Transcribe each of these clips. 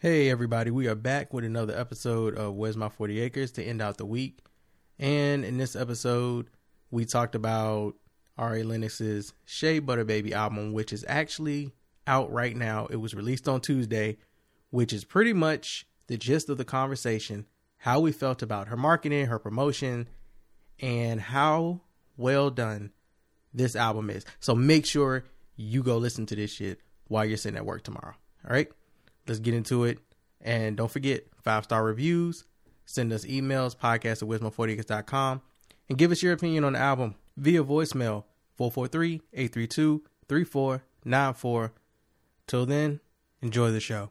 Hey everybody, we are back with another episode of Where's My 40 Acres to end out the week. And in this episode, we talked about Ari Lennox's Shea Butter Baby album, which is actually out right now. It was released on Tuesday, which is pretty much the gist of the conversation, how we felt about her marketing, her promotion, and how well done this album is. So make sure you go listen to this shit while you're sitting at work tomorrow. All right? Let's get into it. And don't forget, five star reviews. Send us emails, podcast at wisdom40acres.com, and give us your opinion on the album via voicemail 443 832 3494. Till then, enjoy the show.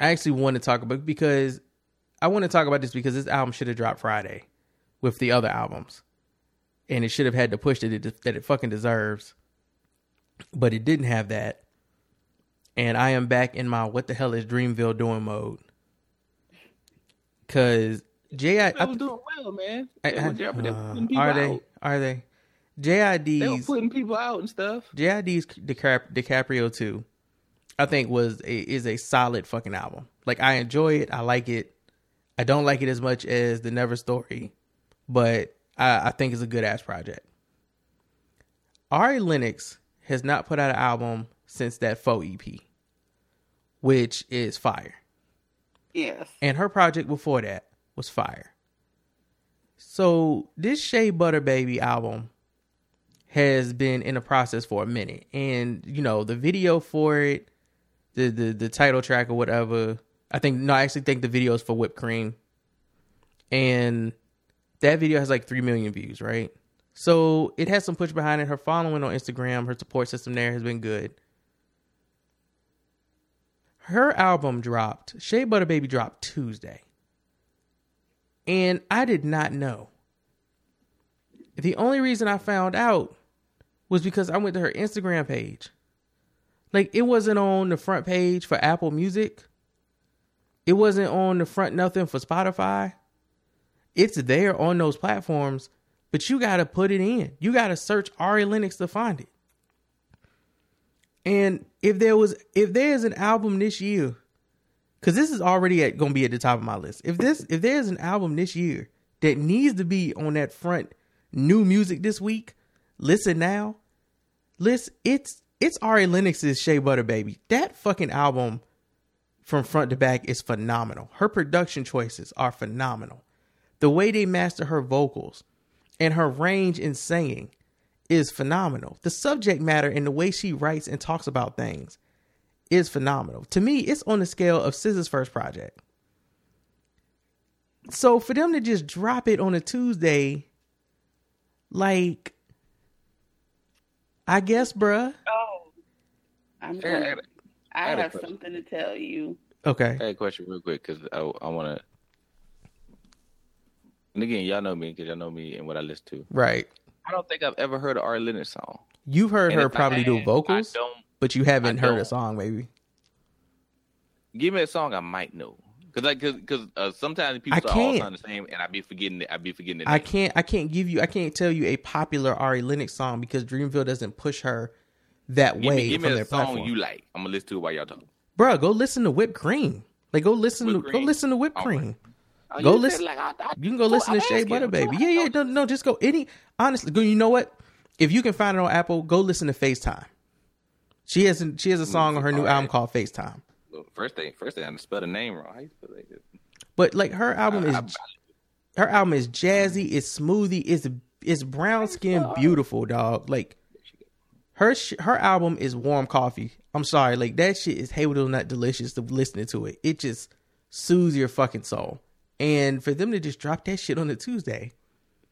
I actually want to talk about because I want to talk about this because this album should have dropped Friday with the other albums, and it should have had the push that it that it fucking deserves, but it didn't have that. And I am back in my what the hell is Dreamville doing mode because J I, I was doing well, man. They I, they were uh, are they out. are they JID's They were putting people out and stuff. JID's DiCap- DiCaprio too. I think was a, is a solid fucking album. Like I enjoy it. I like it. I don't like it as much as the Never Story, but I, I think it's a good ass project. Ari Lennox has not put out an album since that Pho EP, which is fire. Yes. And her project before that was fire. So this Shea Butter Baby album has been in the process for a minute. And, you know, the video for it, the the, the title track or whatever, I think no, I actually think the video is for Whipped Cream. And that video has like three million views, right? So it has some push behind it. Her following on Instagram, her support system there has been good. Her album dropped, Shea Butter Baby dropped Tuesday. And I did not know. The only reason I found out was because I went to her Instagram page. Like it wasn't on the front page for Apple Music. It wasn't on the front nothing for Spotify. It's there on those platforms, but you got to put it in. You got to search Ari Lennox to find it. And if there was if there's an album this year cuz this is already at, going to be at the top of my list. If this if there's an album this year that needs to be on that front new music this week, listen now. Listen, it's it's Ari Lennox's Shea Butter Baby. That fucking album from front to back is phenomenal. Her production choices are phenomenal. The way they master her vocals and her range in singing is phenomenal. The subject matter and the way she writes and talks about things is phenomenal. To me, it's on the scale of SZA's first project. So for them to just drop it on a Tuesday, like, I guess, bruh. Oh, I'm Hey, gonna, I, I, had have something to tell you. Okay. I had a question real quick because I, I want to. And again, y'all know me because y'all know me and what I listen to. Right. I don't think I've ever heard an Ari Lennox song. You've heard And her if I probably do had, vocals, don't. but you haven't I heard a don't. song, maybe. Give me a song I might know. Cause like, cause, cause uh, sometimes people I all can't. sound the same, and I be forgetting it. I be forgetting the I can't I can't give you I can't tell you a popular Ari Lennox song because Dreamville doesn't push her that Give way me, give me from a their song platform. you like. I'm gonna listen to it while y'all talk. Bro, go listen to Whipped Cream. Like go listen Whipped to go listen to Whipped All Cream. Oh, Go you listen- Like, I, I, You can go listen to Shea. Butter Baby. Yeah, yeah. Oh. No, no, just go any honestly, go you know what? If you can find it on Apple, go listen to FaceTime. She has she has a song on her new album called FaceTime. First thing, first thing, I spelled the name wrong. How you spell that? But like her album is her album is jazzy, it's smoothie, it's it's brown skin beautiful, dog. Like her sh- her album is warm coffee. I'm sorry, like that shit is hazelnut delicious to listening to it. It just soothes your fucking soul. and for them to just drop that shit on a Tuesday.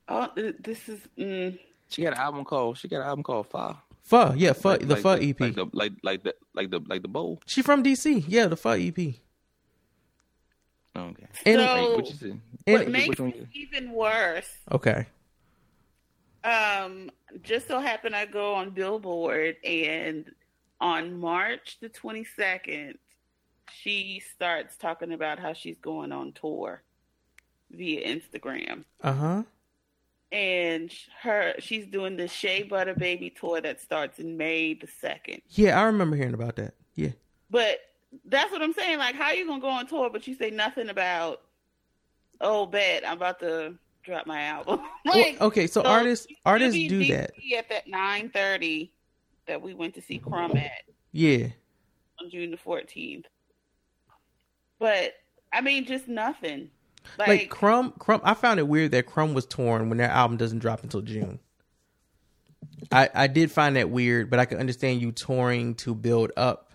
Oh, this is. Mm, She got an album called. She got an album called Fire. Pho, yeah, Pho, Like- the like Pho EP. Like the like like the like the like the bowl. she from DC, yeah, the Pho E EP. Okay. And So- Wait, what you said? And- what makes it even worse okay, Um, just so happened I go on Billboard, and on March the twenty second, she starts talking about how she's going on tour via Instagram, uh huh. and her she's doing the Shea Butter Baby tour that starts in May the second. Yeah, I remember hearing about that. Yeah, But that's what I'm saying. Like, how are you gonna go on tour, but you say nothing about? Oh, bet I'm about to drop my album. like, well, okay, so, so artists artists do in that. DC At that nine thirty that we went to see Crumb at Yeah, on June the fourteenth. But I mean, just nothing. Like, like Crumb, Crumb. I found it weird that Crumb was torn when their album doesn't drop until June. I I did find that weird, but I can understand you touring to build up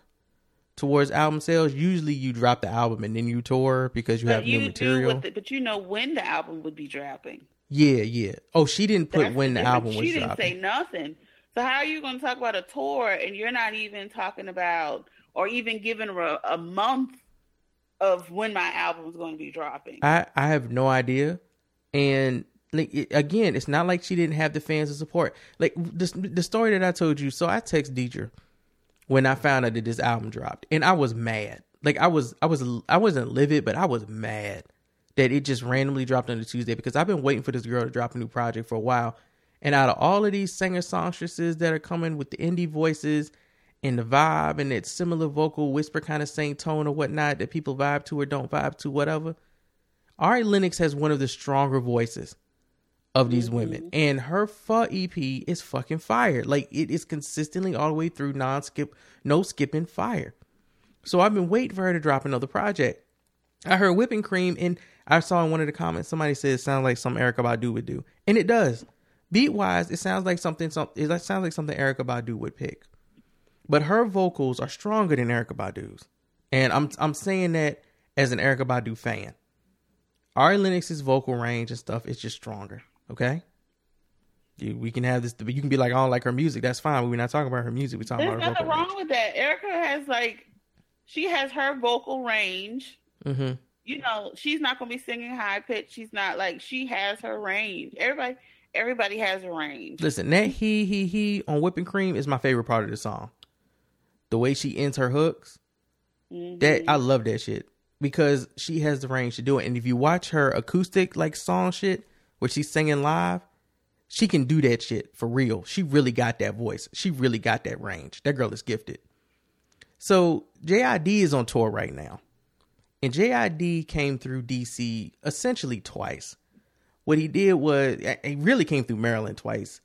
towards album sales. Usually, you drop the album and then you tour because you but have you new material. it, but you know when the album would be dropping. Yeah, yeah. Oh, she didn't put That's when the album was She didn't dropping. say nothing. So how are you going to talk about a tour and you're not even talking about or even giving her a, a month of when my album is going to be dropping? I I have no idea, and like it, again, it's not like she didn't have the fans to support. Like the the story that I told you. So I text Deidre when I found out that this album dropped, and I was mad. Like I was I was I wasn't livid, but I was mad that it just randomly dropped on a Tuesday because I've been waiting for this girl to drop a new project for a while. And out of all of these singer songstresses that are coming with the indie voices and the vibe and that similar vocal whisper kind of same tone or whatnot that people vibe to or don't vibe to, whatever. Ari Lennox has one of the stronger voices of these mm-hmm. women, and her Pho EP is fucking fire. Like it is consistently all the way through, non skip, no skipping fire. So I've been waiting for her to drop another project. I heard whipping cream, and I saw in one of the comments somebody said it sounds like something Erykah Badu would do, and it does. Beat wise, it sounds like something. Some it sounds like something Erykah Badu would pick, but her vocals are stronger than Erykah Badu's, and I'm I'm saying that as an Erykah Badu fan. Ari Lennox's vocal range and stuff is just stronger. Okay, you, we can have this. You can be like, I don't like her music. That's fine. We're not talking about her music. We're talking There's about her nothing wrong with that. Erykah has like, she has her vocal range. range. Mm-hmm. You know, she's not going to be singing high pitch. She's not like she has her range. Everybody, everybody has a range. Listen, that he he he on whipping cream is my favorite part of the song. The way she ends her hooks, that I love that shit because she has the range to do it. And if you watch her acoustic like song shit where she's singing live, she can do that shit for real. She really got that voice. She really got that range. That girl is gifted. So JID is on tour right now. And JID came through DC essentially twice. What he did was eh, he really came through Maryland twice.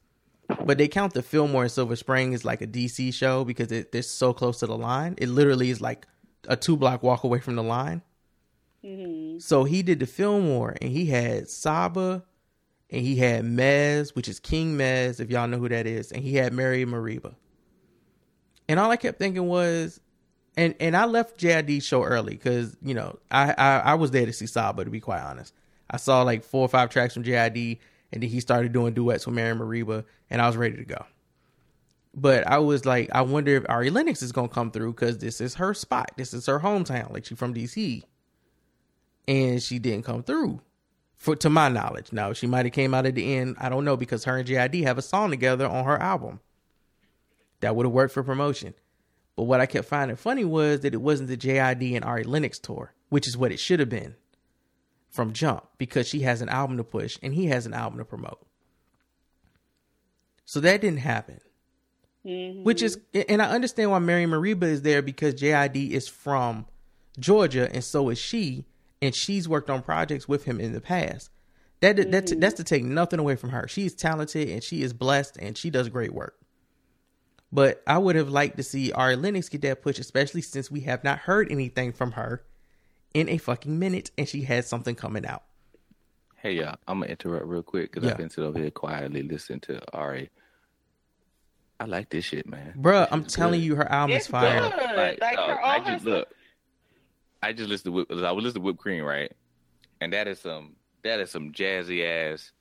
But they count the Fillmore and Silver Spring as like a DC show because it, they're so close to the line. It literally is like a two block walk away from the line. Mm-hmm. So he did the Fillmore and he had Saba and he had Mez, which is King Mez, if y'all know who that is, and he had Mary Mereba. And all I kept thinking was, and and I left JID show early because you know I, I I was there to see Saba to be quite honest. I saw like four or five tracks from JID, and then he started doing duets with Mary Mereba, and I was ready to go. But I was like, I wonder if Ari Lennox is gonna come through because this is her spot. This is her hometown. Like she's from DC, and she didn't come through. For to my knowledge, now she might have came out at the end. I don't know because her and JID have a song together on her album. That would have worked for promotion. But what I kept finding funny was that it wasn't the JID and Ari Lennox tour, which is what it should have been from Jump, because she has an album to push and he has an album to promote. So that didn't happen. Mm-hmm. Which is, and I understand why Mary Mereba is there because JID is from Georgia and so is she, and she's worked on projects with him in the past. That that's that's to take nothing away from her. She's talented and she is blessed and she does great work. But I would have liked to see Ari Lennox get that push, especially since we have not heard anything from her in a fucking minute, and she has something coming out. Hey, y'all, I'm gonna interrupt real quick because Yeah. I've been sitting over here quietly listening to Ari. I like this shit, man. Bruh, This I'm telling good. you, her album It's is fire. good. Like, uh, her, I all her just look. I just listened to whip. I was listening to whipped cream, right? and that is some that is some jazzy ass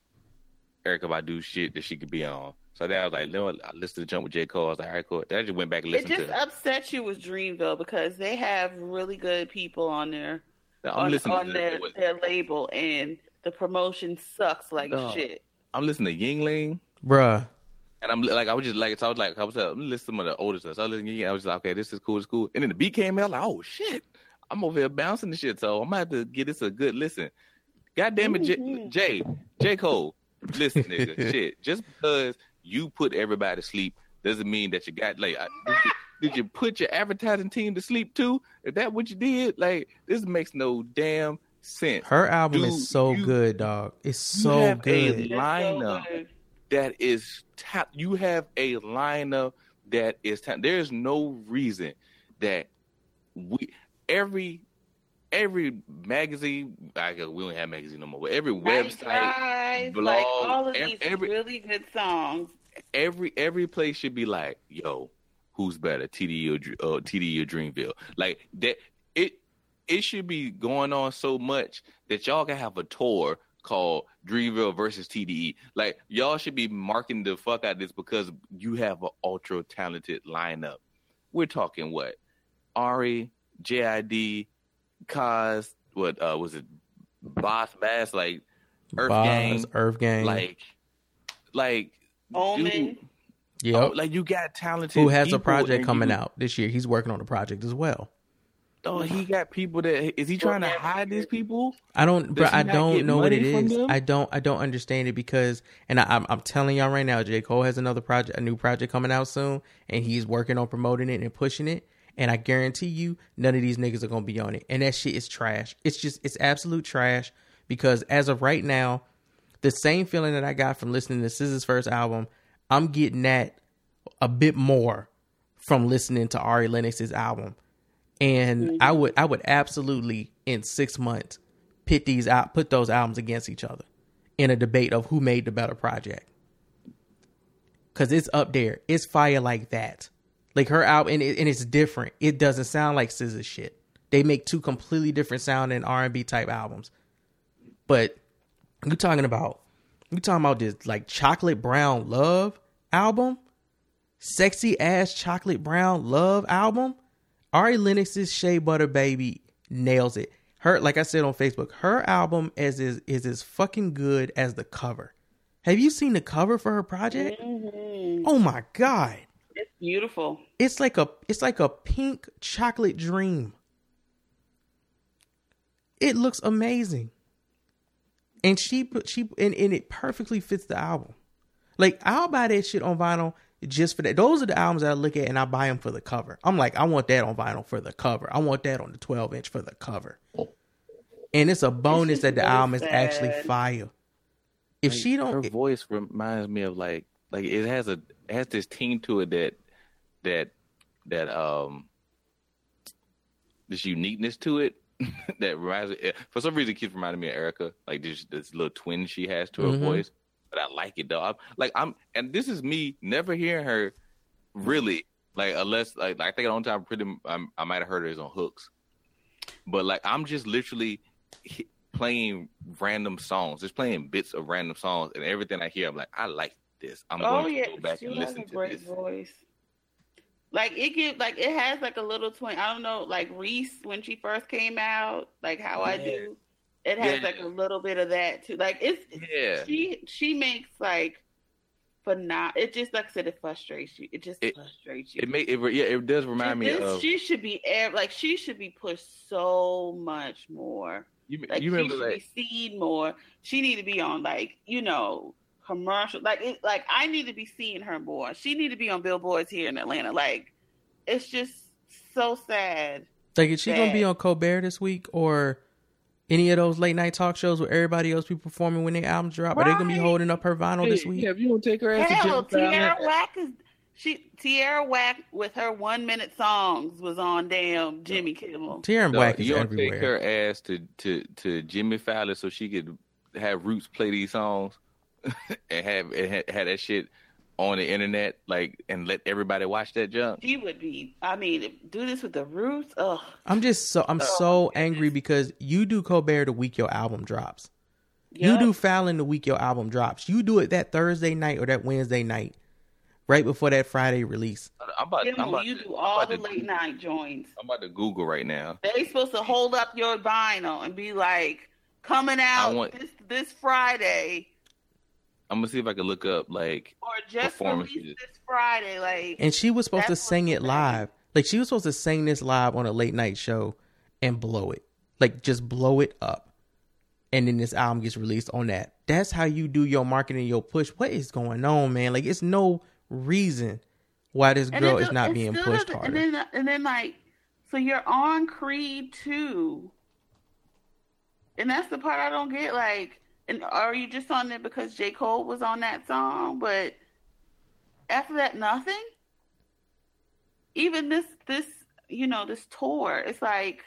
Erykah Badu shit that she could be on. So then I was like, no, I listened to Jump with J. Cole. I was like, all right, cool. Then I just went back and It listened just to upsets you with Dreamville because they have really good people on there I'm on, listening on to their, their label, and the promotion sucks like No. shit. I'm listening to Yinglish. Bruh. And I'm like, I was just like, so I was like, I was uh, listening to some of the older stuff. So I was listening, to Yinglish. I was just like, okay, this is cool, it's cool. And then the beat came out, like, oh shit, I'm over here bouncing the shit. So I'm gonna have to give this a good listen. God damn it, J, Mhm. J, J. Cole, listen, nigga, shit. Just because you put everybody to sleep doesn't mean that you got like. I, did, you, did you put your advertising team to sleep too? If that what you did, like this makes no damn sense. Her album Dude, is so you- good, dog. It's you so have a good. It's so lineup good. that is ta- you have a lineup that is ta- there's no reason that we every every magazine I guess we don't have magazine no more but every website Drive, blog, like all of ev- these every- really good songs. every every place should be like yo who's better TD or uh, TD or Dreamville like that it it should be going on so much that y'all can have a tour called Dreamville versus TDE. Like y'all should be marking the fuck out of this because you have an ultra talented lineup. We're talking what? Ari, JID, Cozz, what uh was it Boss Bass, like Earth Boz, Gang, Earth Gang. like like Omen. dude, yep. oh, like you got talented Who has a project coming you- out this year? He's working on a project as well. Oh, he got people that is he trying to hide these people? I don't, bro. I don't know what it money from is. them? I don't. I don't understand it because, and I, I'm, I'm telling y'all right now, J Cole has another project, a new project coming out soon, and he's working on promoting it and pushing it. And I guarantee you, none of these niggas are gonna be on it. And that shit is trash. It's just, it's absolute trash. Because as of right now, the same feeling that I got from listening to SZA's first album, I'm getting that a bit more from listening to Ari Lennox's album. And mm-hmm. I would I would absolutely in six months pit these out put those albums against each other in a debate of who made the better project. Cause it's up there. It's fire like that. Like her album and, it, and it's different. It doesn't sound like SZA shit. They make two completely different sounding R and B type albums. But you talking about you talking about this like chocolate brown love album? Sexy ass chocolate brown love album? Ari Lennox's Shea Butter Baby nails it. Her, like I said on Facebook, her album is is, is as fucking good as the cover. Have you seen the cover for her project? Mhm. Oh my god. It's beautiful. It's like a it's like a pink chocolate dream. It looks amazing. And she put she and, and it perfectly fits the album. Like I'll buy that shit on vinyl just for that. Those are the albums that I look at and I buy them for the cover. I'm like, I want that on vinyl for the cover. I want that on the 12 inch for the cover. And it's a bonus that the so album is actually fire. If Like, she don't, her voice reminds me of like like it has a it has this team to it that that that um this uniqueness to it that reminds me for some reason it keeps reminding me of Erykah like this this little twin she has to her Mhm. voice but I like it though I'm, like I'm and this is me never hearing her really like unless like, I think the only time pretty um, I might have heard her is on hooks but like I'm just literally playing random songs, just playing bits of random songs, and everything I hear, I'm like, I like this. I'm oh going yeah, to go back she and has listen a to great this. voice. Like it get like it has like a little twin. I don't know, like Reese when she first came out, like how I do. It has Yeah. like a little bit of that too. Like it's Yeah, she she makes like phenom. It just like I said, it frustrates you. It just It- frustrates you. it make it. Yeah, it does remind me This- of. she should be like she should be pushed so much more. You, Like you she should like be seen more. She need to be on like you know commercial. Like it, like I need to be seeing her more. She need to be on billboards here in Atlanta. Like it's just so sad. like, is she gonna be on Colbert this week or any of those late night talk shows where everybody else be performing when their albums drop? Are they gonna be holding up her vinyl this week? yeah, if you don't take her ass Hell, to Jimmy Tierra Fallon, Whack is she Tierra Whack with her one minute songs was on damn Jimmy Kimmel. Tierra no, Whack is you don't everywhere. take her ass to to to Jimmy Fallon so she could have Roots play these songs and have and ha- have that shit on the internet, like, and let everybody watch that junk. She would be. I mean, do this with the Roots. Ugh. I'm just so I'm Oh, so my angry because you do Colbert the week your album drops. You Yup. do Fallon the week your album drops. You do it that Thursday night or that Wednesday night, right before that Friday release. I'm about, I'm about you to- do I'm all about the to- late night joints. I'm about to Google right now. They supposed to hold up your vinyl and be like, coming out want- this this Friday I'm gonna see if I can look up like or just Performances. released this Friday. Like, And she was supposed to sing it live. Like she was supposed to sing this live on a late night show and blow it. Like just blow it up. And then this album gets released on that. That's how you do your marketing, your push. What is going on, man? Like it's no reason why this girl it is do- not being pushed doesn't- harder. And then, and then like, so you're on Creed too, and that's the part I don't get. Like, and are you just on it because J Cole was on that song? But after that, nothing. Even this, this, you know, this tour, it's like,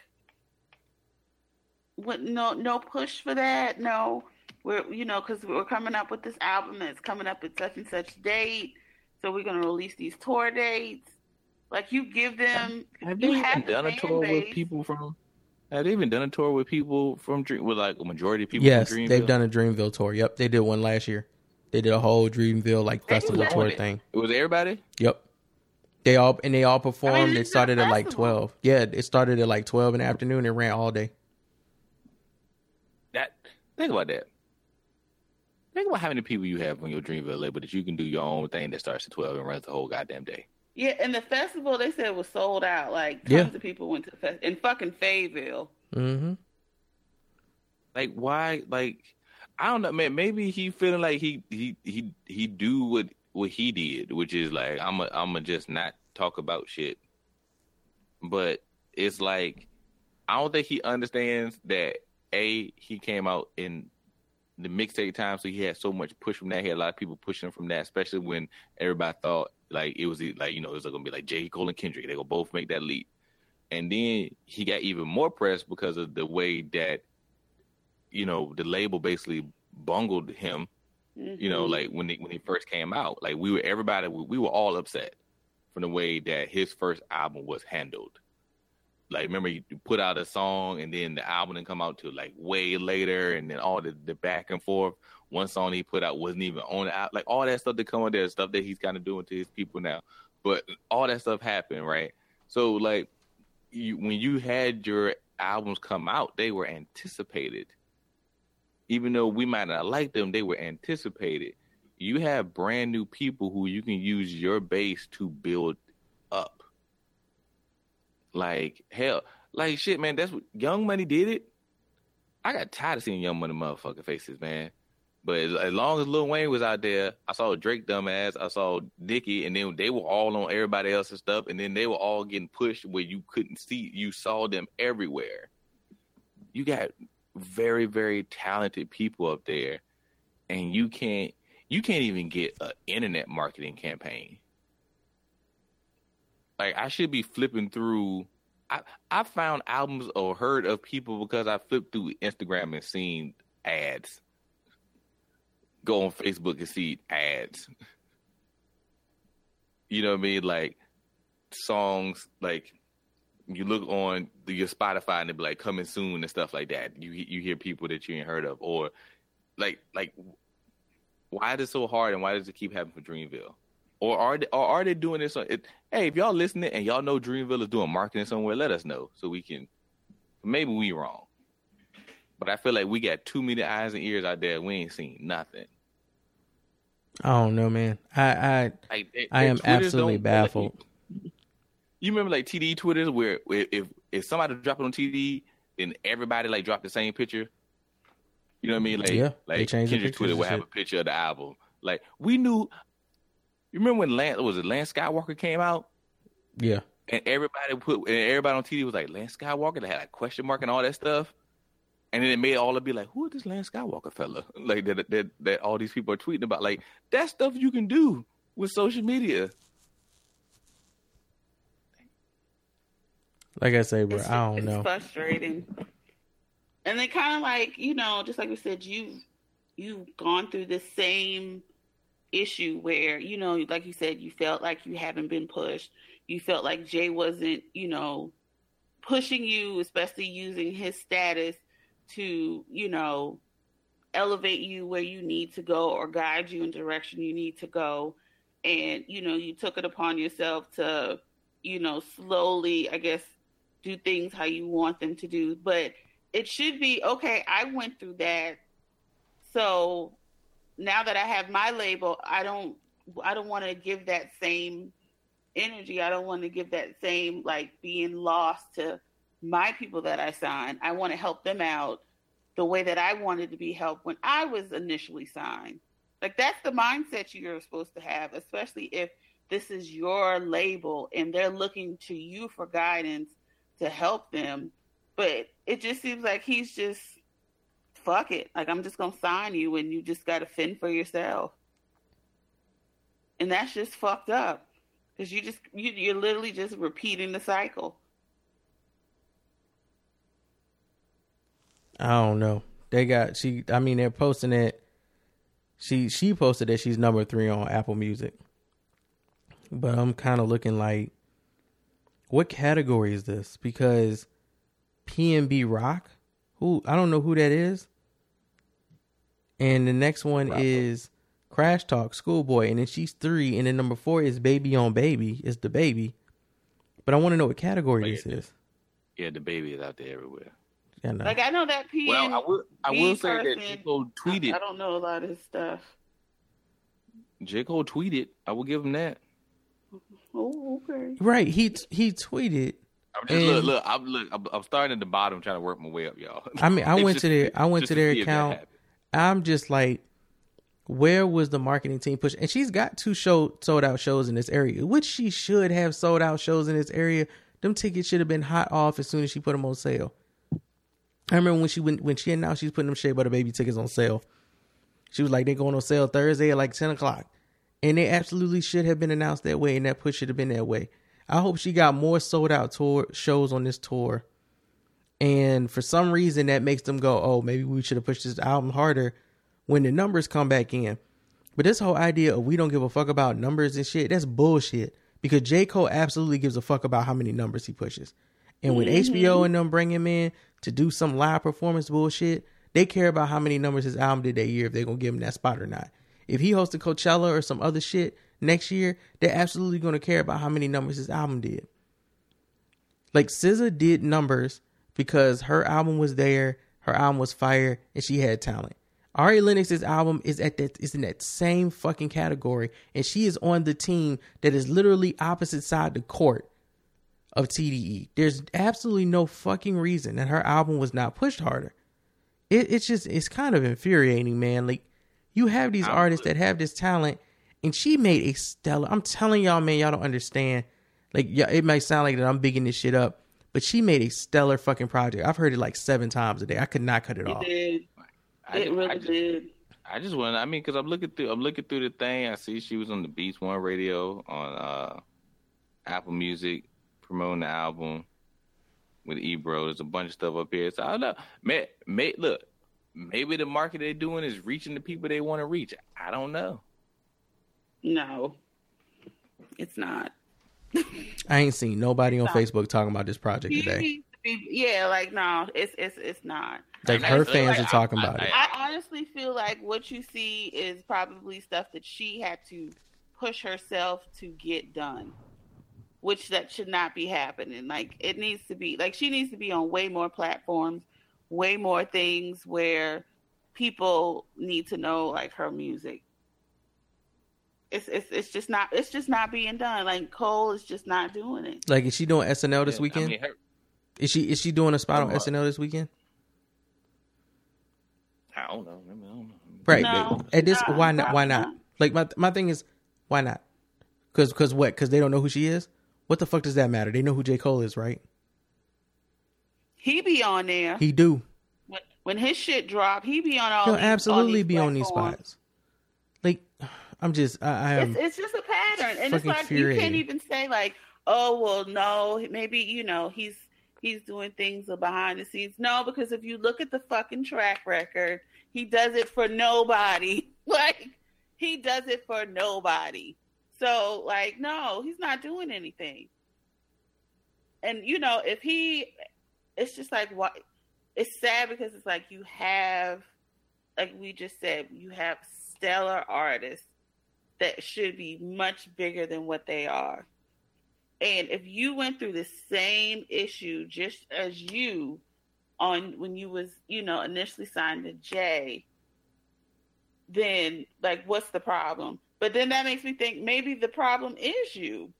what? No, no push for that. No, we're, you know, because we're coming up with this album that's coming up at such and such date. So we're gonna release these tour dates. Like you give them, Have you have done a tour with people from? Have they even done a tour with people from Dream? With like a majority of people yes, from Dreamville? they've done a Dreamville tour. Yep, they did one last year. They did a whole Dreamville like festival tour it. thing. It was everybody. Yep. They all and they all performed. it's it started a at like twelve. Yeah, it started at like twelve in the afternoon and ran all day. That think about that. Think about how many people you have on your Dreamville label that you can do your own thing that starts at twelve and runs the whole goddamn day. Yeah, and the festival they said was sold out. Like tons Yeah. of people went to the fest in fucking Fayetteville. Mm-hmm. Like why? Like I don't know, man. Maybe he feeling like he he he he do what what he did, which is like I'm a I'm a just not talk about shit. But it's like I don't think he understands that a he came out in the mixtape time, so he had so much push from that. He had a lot of people pushing from that, especially when everybody thought like it was like you know it was gonna be like J Cole and Kendrick. They gonna both make that leap, and then he got even more press because of the way that you know the label basically bungled him. You know, Mhm. like when he, when he first came out, like we were everybody we, we were all upset from the way that his first album was handled. Like remember you put out a song and then the album didn't come out till like way later and then all the, the back and forth. One song he put out wasn't even on the like all that stuff that come on there, stuff that he's kind of doing to his people now. But all that stuff happened, right? So like you when you had your albums come out, they were anticipated. Even though we might not like them, they were anticipated. You have brand new people who you can use your base to build up. Like hell, like shit, man. That's what Young Money did it. I got tired of seeing Young Money motherfucking faces, man. But as, as long as Lil Wayne was out there, I saw Drake dumbass, I saw Nicki, and then they were all on everybody else's stuff, and then they were all getting pushed where you couldn't see. You saw them everywhere. You got very, very talented people up there, and you can't you can't even get an internet marketing campaign. Like I should be flipping through. I I found albums or heard of people because I flipped through Instagram and seen ads. Go on Facebook and see ads. You know what I mean? Like songs like you look on the, your Spotify and they be like coming soon and stuff like that. You you hear people that you ain't heard of or like like why is it so hard and why does it keep happening for Dreamville? Or are they, or are they doing this? On, it, hey, if y'all listening and y'all know Dreamville is doing marketing somewhere, let us know so we can. Maybe we wrong, but I feel like we got too many eyes and ears out there. We ain't seen nothing. I don't know, man. I, I Like they- I am Twitters absolutely baffled. You remember like TD Twitters where, where if if somebody dropped it on TD, then everybody like dropped the same picture. You know what I mean? Like Yeah, they like Kendrick Twitter would have a picture of the album. Like we knew. You remember when Lance was it Lance Skywalker came out? yeah. and everybody put and everybody on TV was like Lance Skywalker. They had a question mark and all that stuff, and then it made all of be like, who is this Lance Skywalker fella? Like that that that all these people are tweeting about. Like that stuff you can do with social media. Like I say, bro, It's, I don't it's know. frustrating. And they kind of like you know, just like we said, you you've gone through the same issue where you know, like you said, you felt like you haven't been pushed. You felt like Jay wasn't, you know, pushing you, especially using his status to, you know, elevate you where you need to go or guide you in direction you need to go. And, you know, you took it upon yourself to, you know, slowly, I guess, do things how you want them to do. But it should be okay, I went through that. So now that I have my label, I don't I don't want to give that same energy. I don't want to give that same like being lost to my people that I signed. I want to help them out the way that I wanted to be helped when I was initially signed. Like that's the mindset you're supposed to have, especially if this is your label and they're looking to you for guidance to help them. But it just seems like he's just fuck it. Like I'm just gonna sign you and you just gotta fend for yourself. And that's just fucked up. Because you just you, you're literally just repeating the cycle. I don't know. They got she. I mean, they're posting it. She she posted that she's number three on Apple Music. But I'm kind of looking like, what category is this? Because PNB Rock, who I don't know who that is. And the next one is Crash Talk Schoolboy, and then she's three, and then number four is Baby on Baby. Is the baby. But I want to know what category this is. Yeah, the baby is out there everywhere. Yeah, no. Like I know that PN. Well, I will. I me will say that person, J Cole tweeted. I, I don't know a lot of his stuff. J Cole tweeted. I will give him that. Oh, okay. right. He he tweeted. I'm just look, And- look. I'm look. I'm, I'm starting at the bottom, trying to work my way up, y'all. I mean, I went just- to their I went to their see account. I'm just like, where was the marketing team push? And she's got two show sold out shows in this area, which she should have sold out shows in this area. Them tickets should have been hot off as soon as she put them on sale. I remember when she when, when she announced she's putting them Shea Butter Baby tickets on sale. She was like, they're going on sale Thursday at like ten o'clock, and they absolutely should have been announced that way, and that push should have been that way. I hope she got more sold out tour shows on this tour and for some reason that makes them go, "Oh, maybe we should have pushed this album harder." When the numbers come back in, but this whole idea of we don't give a fuck about numbers and shit—that's bullshit. Because J Cole absolutely gives a fuck about how many numbers he pushes, and when HBO mm-hmm. and them bring him in to do some live performance bullshit, they care about how many numbers his album did that year if they're gonna give him that spot or not. If he hosted Coachella or some other shit next year, they're absolutely gonna care about how many numbers his album did. Like SZA did numbers because her album was there, her album was fire, and she had talent. Ari Lennox's album is at that is in that same fucking category, and she is on the team that is literally opposite side the court of TDE. There's absolutely no fucking reason that her album was not pushed harder. It, it's just it's kind of infuriating, man. Like you have these artists that have this talent, and she made a stellar. I'm telling y'all, man, y'all don't understand. Like, yeah, it might sound like that I'm bigging this shit up, but she made a stellar fucking project. I've heard it like seven times a day. I could not cut it It off. did. I it just- really I just, did. I just want. I mean, because I'm looking through. I'm looking through the thing. I see she was on the Beats One Radio on uh, Apple Music promoting the album with Ebro. There's a bunch of stuff up here. So I don't know. May, may look. Maybe the market they're doing is reaching the people they want to reach. I don't know. No, it's not. I ain't seen nobody on Stop. Facebook talking about this project today. needs to be- yeah, like no, it's it's it's not. Like her fans like, are talking I- about I- it. I honestly feel like what you see is probably stuff that she had to push herself to get done, which that should not be happening. Like it needs to be like she needs to be on way more platforms, way more things where people need to know like her music. It's it's it's just not it's just not being done. Like Cole is just not doing it. Like, is she doing SNL this Yeah, weekend? I mean, her, is she is she doing a spot on SNL this weekend? I don't know. I, mean, I don't know. Right. No, but at this, no, why not? Why not? not. Like my my thing is, why not? Because because what? Because they don't know who she is. What the fuck does that matter? They know who J Cole is, right? He be on there. He do. when, when his shit drop, he be on all. He'll these, absolutely all be on these spots. Like, I'm just I, I am. It's, it's just a pattern, and it's like you can't even say like, oh well, no, maybe you know he's he's doing things behind the scenes. No, because if you look at the fucking track record, he does it for nobody. Like he does it for nobody. So like, no, he's not doing anything. And you know, if he, it's just like what, it's sad because it's like you have, like we just said, you have stellar artists that should be much bigger than what they are. And if you went through the same issue just as you on when you was, you know, initially signed to Jay, then like what's the problem? But then that makes me think maybe the problem is you.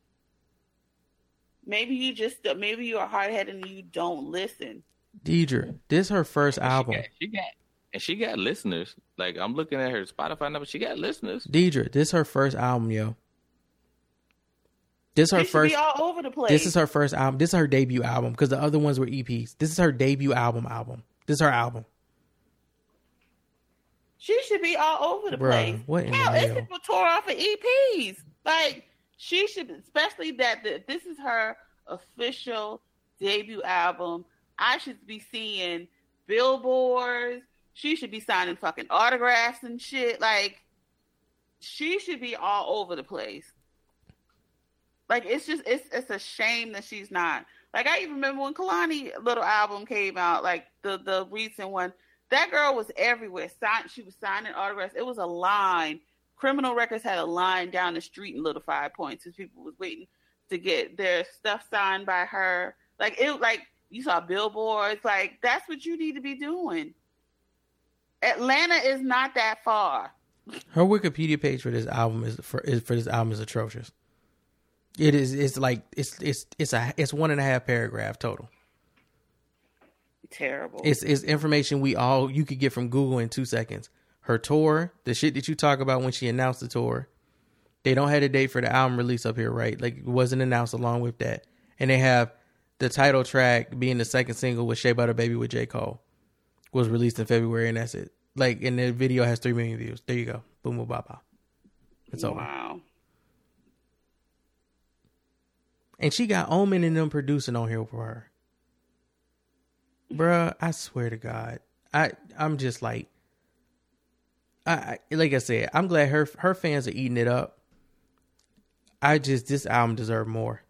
Maybe you just maybe you're hard headed and you don't listen. Deidre, this her first album. She got, she got and she got listeners. Like I'm looking at her Spotify number, she got listeners. Deidre, this her first album, yo. This her first. be all over the place. This is her first album. This is her debut album because the other ones were EPs. This is her debut album. Album. This is her album. She should be all over the Bruh, place. what in the Hell, hell? it's people tore off of EPs. Like she should, especially that the, this is her official debut album. I should be seeing billboards. She should be signing fucking autographs and shit. Like she should be all over the place. Like it's just it's it's a shame that she's not. Like I even remember when Kehlani little album came out, like the the recent one. That girl was everywhere. Sign, she was signing autographs. It was a line. Criminal Records had a line down the street in Little Five Points as people was waiting to get their stuff signed by her. Like it, like you saw billboards. Like that's what you need to be doing. Atlanta is not that far. Her Wikipedia page for this album is for is for this album is atrocious. It is. It's like it's it's it's a it's one and a half paragraph total. Terrible. It's it's information we all you could get from Google in two seconds. Her tour, the shit that you talk about when she announced the tour. They don't have a date for the album release up here, right? Like it wasn't announced along with that. And they have the title track being the second single with Shea Butter Baby with J. Cole. Was released in February and that's it. Like and the video has three million views. There you go. Boom boom ba ba. It's over. wow. And she got Omen and them producing on here for her. Bruh, I swear to God. I I'm just like I, like I said, I'm glad her her fans are eating it up. I just this album deserved more.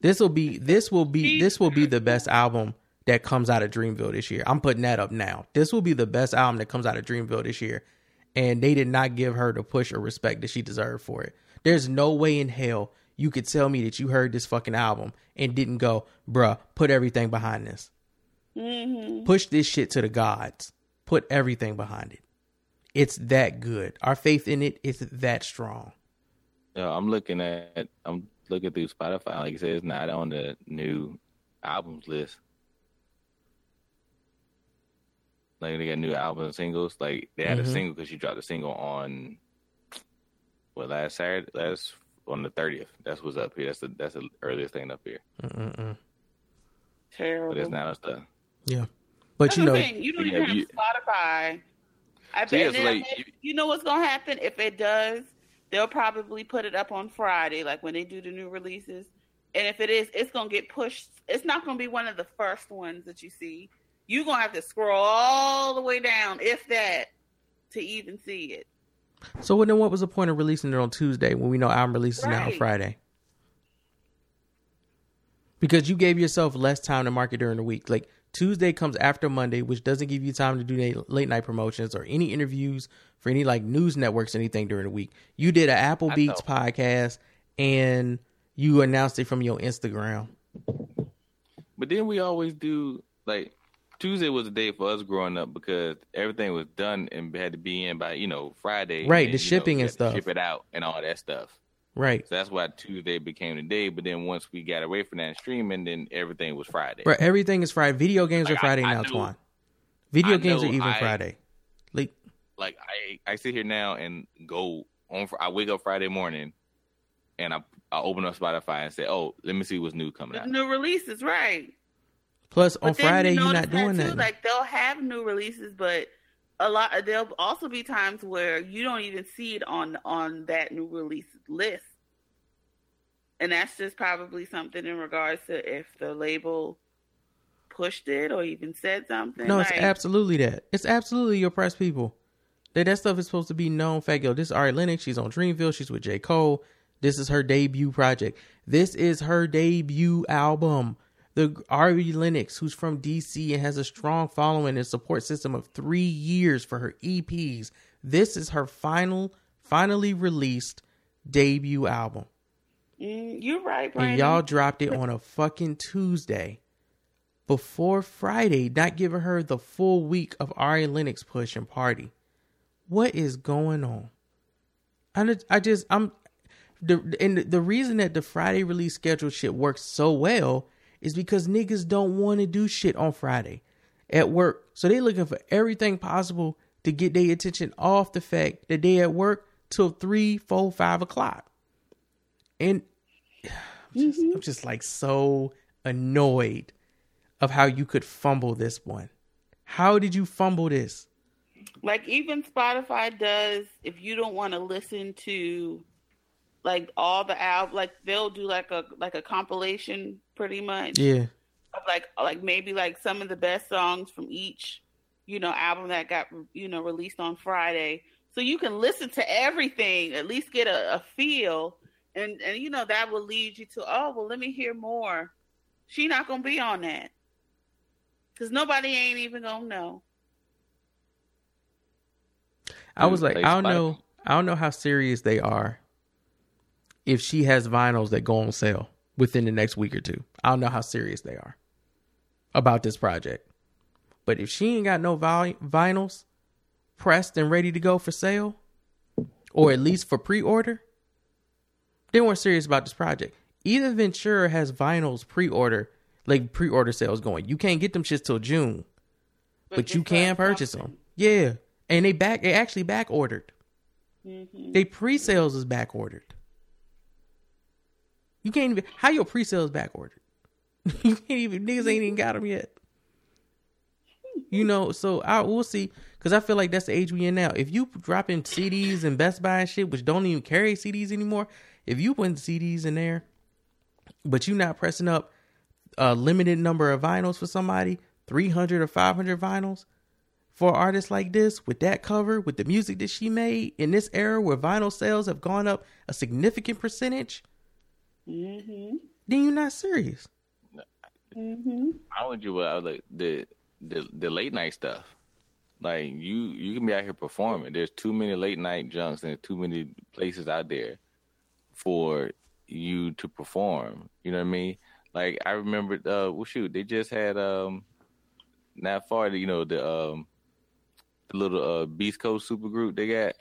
This will be this will be this will be the best album that comes out of Dreamville this year. I'm putting that up now. This will be the best album that comes out of Dreamville this year. And they did not give her the push or respect that she deserved for it. There's no way in hell you could tell me that you heard this fucking album and didn't go, bruh, put everything behind this. Mm-hmm. Push this shit to the gods. Put everything behind it. It's that good. Our faith in it is that strong. Yeah, I'm looking at I'm looking through Spotify. Like I said, it's not on the new albums list. Like they got new album and singles. Like they had Mhm. a single because she dropped a single on what last Saturday, last on the thirtieth. That's what's up here. That's the that's the earliest thing up here. Mm-mm-mm. Terrible. But it's not on stuff. Yeah. But That's you know, thing. you don't yeah, have you- Spotify. I So, yeah, bet so, like, you- you know what's gonna happen if it does. They'll probably put it up on Friday, like when they do the new releases. And if it is, it's gonna get pushed. It's not gonna be one of the first ones that you see. You're gonna have to scroll all the way down, if that, to even see it. So then what was the point of releasing it on Tuesday when we know album releases now on Friday? Because you gave yourself less time to market during the week. Like Tuesday comes after Monday, which doesn't give you time to do any late night promotions or any interviews for any like news networks, anything during the week. You did an Apple I Beats podcast and you announced it from your Instagram. But then we always do like Tuesday was the day for us growing up because everything was done and had to be in by you know Friday. Right, and the then, you know, shipping we and stuff. ship it out and all that stuff. Right. So that's why Tuesday became the day. But then once we got away from that streaming, then everything was Friday. Bro, everything is Friday. Video games Like, are Friday I- I now, know- Twan. Video I games are even I- Friday. Like Like I, I sit here now and go on. I wake up Friday morning, and I I open up Spotify and say, "Oh, let me see what's new coming The out." new releases, right? Plus But on Friday you you're not doing that too, Like they'll have new releases, but a lot there'll also be times where you don't even see it on on that new release list. And that's just probably something in regards to if the label pushed it or even said something. no, it's absolutely that. It's absolutely your press people. That that stuff is supposed to be known. Fact, yo, this is Ari Lennox. She's on Dreamville. She's with J. Cole. This is her debut project. This is her debut album. The Ari Lennox, who's from DC and has a strong following and support system of three years for her EPs. This is her final, finally released debut album. Mm, you're right, Brandon. And y'all dropped it on a fucking Tuesday before Friday, not giving her the full week of Ari Lennox push and party. What is going on? I, I just I'm the and the reason that the Friday release schedule shit works so well is because niggas don't want to do shit on Friday at work. So they looking for everything possible to get their attention off the fact that they at work till three, four, five o'clock. And I'm just, mm-hmm. I'm just like so annoyed of how you could fumble this one. How did you fumble this? Like even Spotify does if you don't want to listen to like all the albums like they'll do like a like a compilation pretty much. Yeah. like like maybe like some of the best songs from each, you know, album that got you know released on Friday. So you can listen to everything, at least get a, a feel. And and you know that will lead you to oh well let me hear more. She not gonna be on that. Because nobody ain't even gonna know. I was mm, like i don't know. i don't know how serious they are if she has vinyls that go on sale within the next week or two i don't know how serious they are about this project but if she ain't got no vinyls pressed and ready to go for sale or at least for pre-order they weren't serious about this project. Either Ventura has vinyls pre-order, like pre-order sales going. You can't get them shits till June, but, but you can purchase them. Yeah, and they back. They actually back ordered. Mm-hmm. They pre-sales is back ordered. You can't even how your pre-sales back ordered. you can't even niggas ain't even got them yet. You know, so I we'll see because I feel like that's the age we in now. If you dropping CDs and Best Buy and shit, which don't even carry CDs anymore, if you put CDs in there, but you not pressing up a limited number of vinyls for somebody, 300 or 500 vinyls for artists like this with that cover, with the music that she made in this era where vinyl sales have gone up a significant percentage, mm-hmm. then you're not serious. Mm-hmm. I want you uh, like the the the late night stuff. Like you, you can be out here performing. There's too many late night junks and too many places out there for you to perform. You know what I mean? Like I remember, uh, well, shoot, they just had um, not far, you know, the um, the little uh, Beast Coast super group they got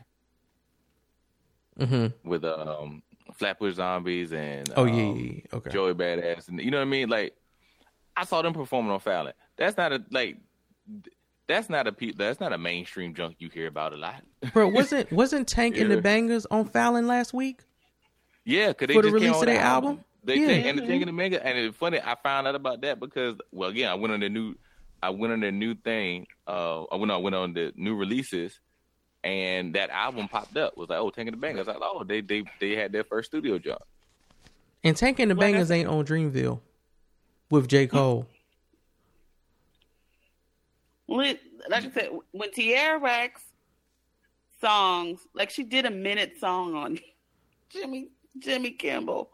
mm-hmm. with um, Flatbush Zombies and oh um, yeah, yeah, okay, Joey Badass, and you know what I mean? Like I saw them performing on Fallon. That's not a like. That's not a that's not a mainstream junk you hear about a lot. Bro, wasn't wasn't Tank yeah. and the Bangas on Fallon last week? Yeah, because they for the release of their album. album. They yeah. and the Taking the Mega, and it's funny. I found out about that because, well, again, I went on the new, I went on the new thing. Uh, I went on, went on the new releases, and that album popped up. Was like, oh, Tank and the Bangas. I was like, oh, they they they had their first studio job. And Tank and the well, Bangas ain't on Dreamville with J mm. Cole. When, like I said, when Tierra Whack's songs, like she did a minute song on Jimmy Jimmy Kimmel.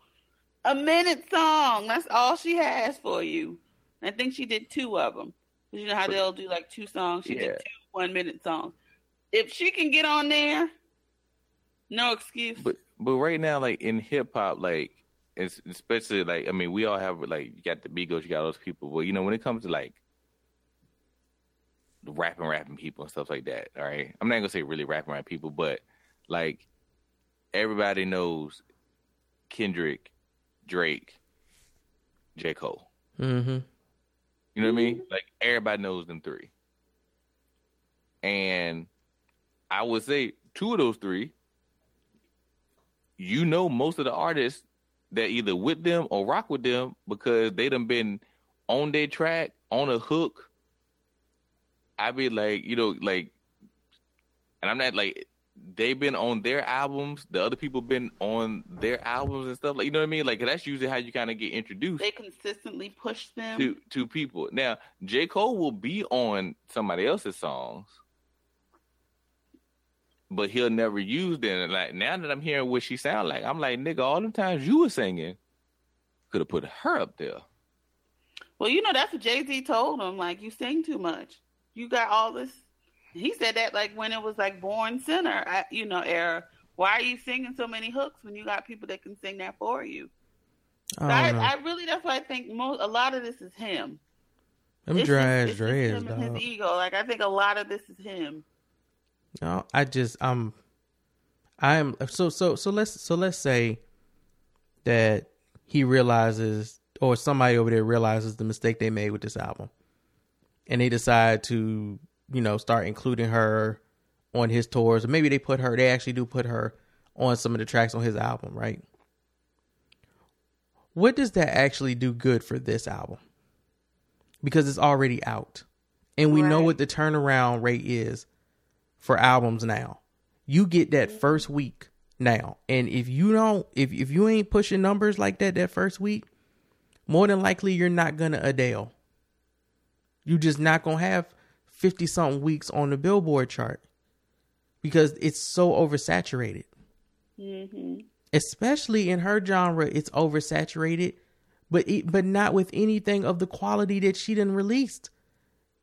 A minute song. That's all she has for you. I think she did two of them. You know how they'll do like two songs. She yeah. did two one minute songs. If she can get on there, no excuse. But but right now, like in hip hop, like it's especially like I mean, we all have like you got the Beagles, you got those people. But you know, when it comes to like rapping, rapping people and stuff like that, all right. I'm not gonna say really rapping, rapping people, but like everybody knows Kendrick, Drake, J. Cole. Mm-hmm. You know what I mean? Like everybody knows them three. And I would say two of those three, you know most of the artists that either with them or rock with them because they done been on their track, on a hook. I be like, you know, like and I'm not like they've been on their albums, the other people been on their albums and stuff. Like you know what I mean? Like that's usually how you kind of get introduced. They consistently push them to to people. Now J Cole will be on somebody else's songs, but he'll never use them. Like now that I'm hearing what she sound like, I'm like, nigga, all the times you were singing, could have put her up there. Well, you know that's what Jay Z told him. Like, you sing too much. You got all this. He said that like when it was like Born Sinner, I, you know, era. Why are you singing so many hooks when you got people that can sing that for you? So I, I, really, that's why I think most a lot of this is him. Them dry ass dreads, dog. His ego. Like I think a lot of this is him. No, I just I'm I'm so so so let's so let's say that he realizes or somebody over there realizes the mistake they made with this album. And they decide to, you know, start including her on his tours. Or maybe they put her they actually do put her on some of the tracks on his album, right? What does that actually do good for this album? Because it's already out. And we right. know what the turnaround rate is for albums now. You get that first week now. And if you don't if if you ain't pushing numbers like that that first week, more than likely you're not gonna Adele. You just not gonna have 50 something weeks on the Billboard chart because it's so oversaturated. Mm-hmm. Especially in her genre, it's oversaturated, but it, but not with anything of the quality that she done released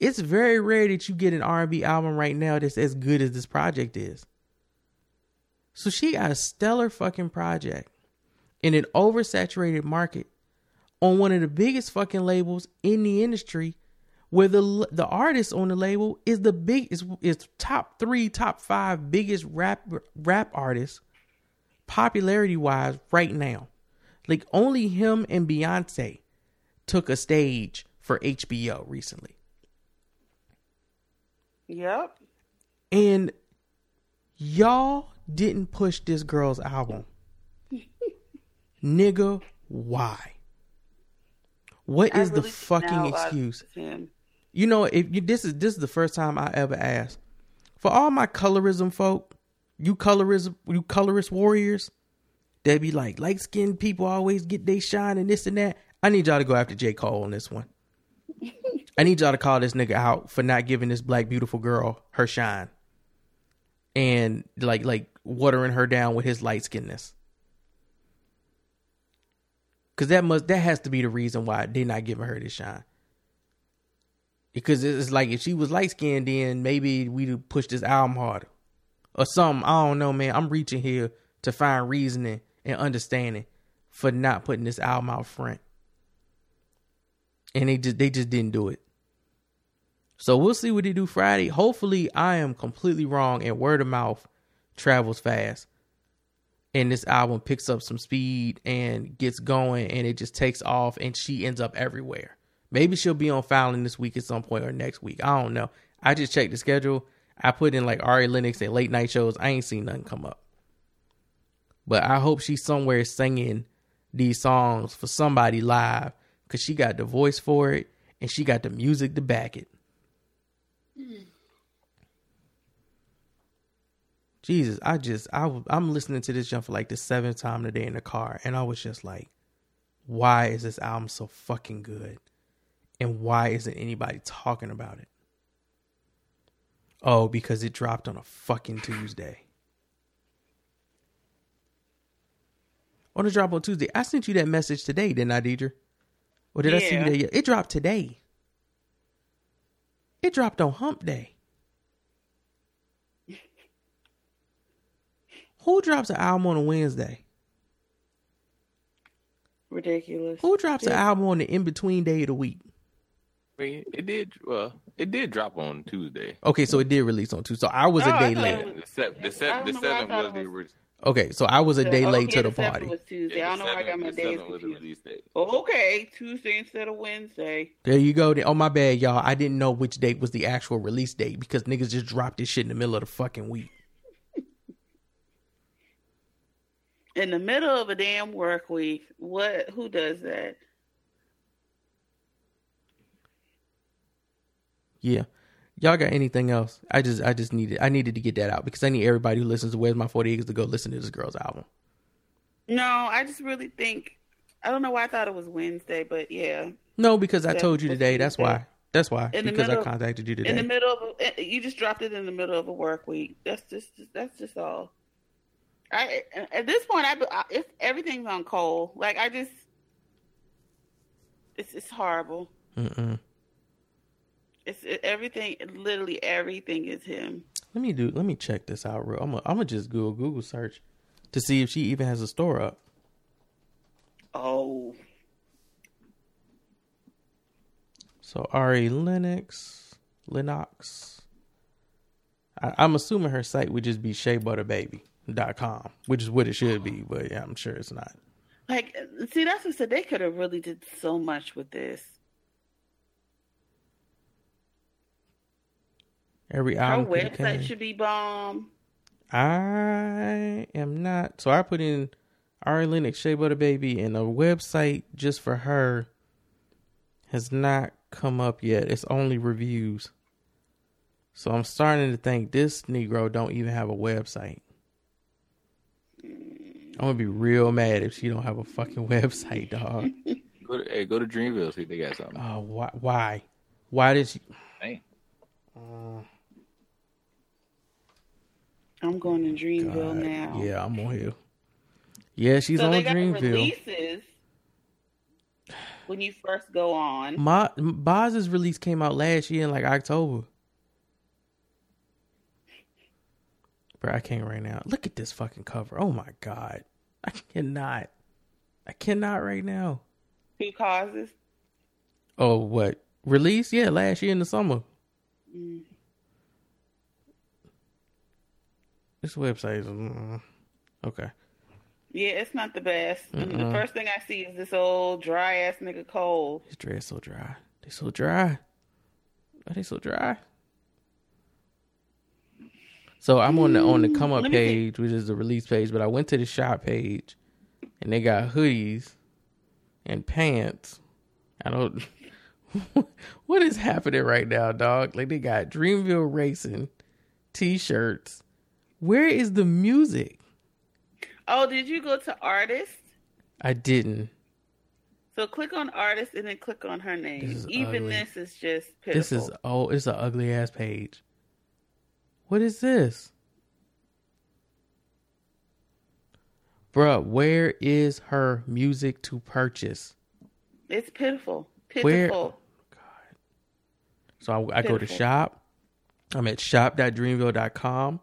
it's very rare that you get an R&B album right now that's as good as this project is. So she got a stellar fucking project in an oversaturated market on one of the biggest fucking labels in the industry where the the artist on the label is the big is, is top 3 top 5 biggest rap rap artists popularity wise right now. Like only him and Beyonce took a stage for HBO recently. Yep. And y'all didn't push this girl's album. Nigga, why? What is really the fucking excuse? You know, if you, this is this is the first time I ever asked for all my colorism folk, you colorism, you colorist warriors, they be like light skinned people always get they shine and this and that. I need y'all to go after J Cole on this one. I need y'all to call this nigga out for not giving this black beautiful girl her shine. And like like watering her down with his light skinness. Cause that must that has to be the reason why they're not giving her this shine. Because it's like if she was light skinned, then maybe we'd push this album harder. Or something. I don't know, man. I'm reaching here to find reasoning and understanding for not putting this album out front. And they just they just didn't do it. So we'll see what they do Friday. Hopefully, I am completely wrong and word of mouth travels fast. And this album picks up some speed and gets going and it just takes off and she ends up everywhere. Maybe she'll be on Fallon this week at some point or next week. I don't know. I just checked the schedule. I put in like Ari Lennox and late night shows. I ain't seen nothing come up. But I hope she's somewhere singing these songs for somebody live because she got the voice for it and she got the music to back it. Jesus, I just I I'm listening to this jump for like the seventh time today in the car, and I was just like, why is this album so fucking good, and why isn't anybody talking about it? Oh, because it dropped on a fucking Tuesday. On the drop on Tuesday, I sent you that message today, didn't I, Deidre? Or did yeah. I send you that? It dropped today. It dropped on Hump Day. Who drops an album on a Wednesday? Ridiculous. Who drops yeah. an album on the in between day of the week? I mean, it did. Well, it did drop on Tuesday. Okay, so it did release on Tuesday. So I was oh, a day late. The, se- the, se- the seventh was the original. Okay, so I was a day late to the, the party. Was Tuesday. Yeah, I don't know why I got my days confused. okay, Tuesday instead of Wednesday. There you go. Oh my bad, y'all. I didn't know which date was the actual release date because niggas just dropped this shit in the middle of the fucking week. in the middle of a damn work week. What? Who does that? Yeah. Y'all got anything else? I just I just needed I needed to get that out because I need everybody who listens to Where's My 40 Acres to go listen to this girl's album. No, I just really think I don't know why I thought it was Wednesday, but yeah. No, because I told you today. That's why. That's why. In because I contacted you today. in the middle of eh, you just dropped it in the middle of a work week. That's just that's just all. I eh, at this point, I if everything's on Cole, like I just it's it's horrible. Mm-mm. It's it, everything. Literally everything is him. Let me do. Let me check this out real. I'm gonna I'm just Google Google search to see if she even has a store up. Oh, So Ari Lennox, Lennox. I, I'm assuming her site would just be sheabutterbaby.com, which is what it should be, but yeah, I'm sure it's not. like see, that's what I said. They could have really did so much with this. Every Her album could website contain- should be bomb. I am not. So I put in Ari Lennox, Shea Butter Baby, and a website just for her has not come up yet. It's only reviews. So I'm starting to think this Negro don't even have a website. I'm gonna be real mad if she don't have a fucking website, dog. Go to, hey, go to Dreamville see if they got something. Oh, why? Why? Why did she? Hey, uh, I'm going to Dreamville God, now. Yeah, I'm on here. Yeah, she's so on they got Dreamville. releases when you first go on. My Boz's release came out last year in like October. Bro, I can't right now. Look at this fucking cover. Oh my god. I cannot. I cannot right now. Who Cozz's? Oh, what? Release? Yeah, last year in the summer. Mm. This website is mm, okay. Yeah, it's not the best. The first thing I see is this old dry ass nigga Cole. His dress so dry. They so dry. Are they so dry? So I'm on the on the come up see. page, which is the release page, but I went to the shop page, and they got hoodies and pants. I don't. what is happening right now, dog? Like they got Dreamville Racing t-shirts. Where is the music? Oh, did you go to artist? I didn't. So click on artist and then click on her name. is Even ugly. this is just pitiful. This is oh, it's an ugly ass page. What is this? Bruh, where is her music to purchase? it's pitiful. Where- oh, God. So I, I go to shop. I'm at shop.dreamville.com.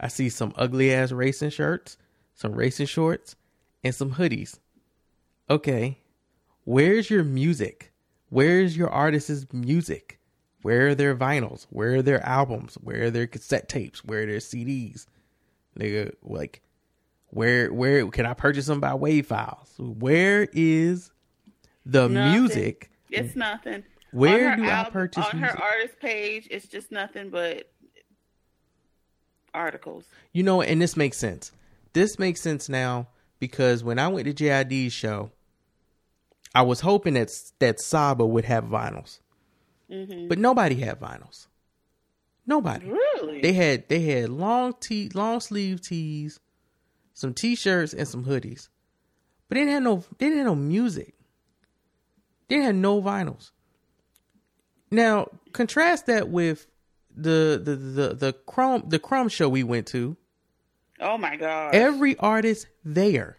I see some ugly ass racing shirts, some racing shorts, and some hoodies. Okay. Where's your music? Where's your artist's music? Where are their vinyls? Where are their albums? Where are their cassette tapes? Where are their CDs? Nigga, like, where where can I purchase them by wave files? Where is the Nothing. music? It's nothing. Where do I album- purchase on music? her artist page? It's just nothing but articles. You know, and this makes sense. This makes sense now because when I went to JID's show, I was hoping that that Saba would have vinyls, Mm-hmm. but nobody had vinyls. Nobody. Really? They had they had long tee, long sleeve tees, some t-shirts, and some hoodies, but they didn't have no they didn't have no music. They had no vinyls. Now contrast that with the the the the Chrome the Crumb show we went to. oh my god. Every artist there,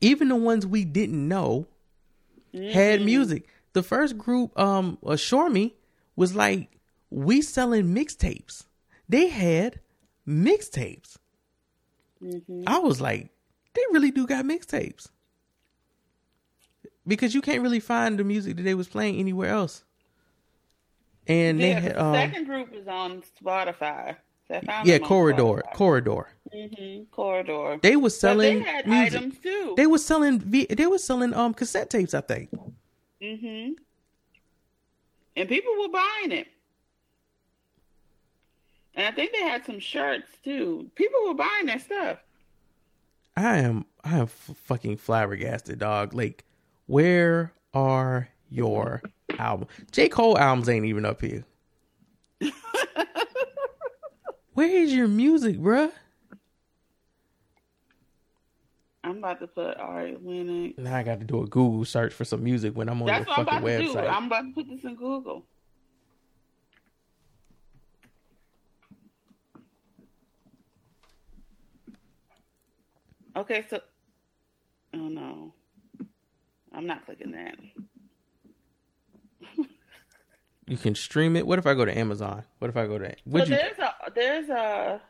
even the ones we didn't know, had mm-hmm. music. The first group, um, uh, Assure Me, was like, we selling mixtapes. They had mixtapes. Mm-hmm. I was like, they really do got mixtapes. Because you can't really find the music that they was playing anywhere else. And yeah, they had, the um, second group is on Spotify. So yeah, Corridor, Spotify. Corridor. Mhm, Corridor. They But selling they had music. items too. They were selling they were selling um cassette tapes, I think. Mm-hmm. And people were buying it. And I think they had some shirts too. People were buying that stuff. I am I am f- fucking flabbergasted, dog. Like, where are your album. J. Cole albums ain't even up here. Where is your music, bruh? I'm about to put all right, Lennox. Now I got to do a Google search for some music when I'm on That's your fucking I'm website. Do. I'm about to put this in Google. Okay, so oh no, I'm not clicking that. You can stream it. What if I go to Amazon? What if I go to? So Would you? there's a there's a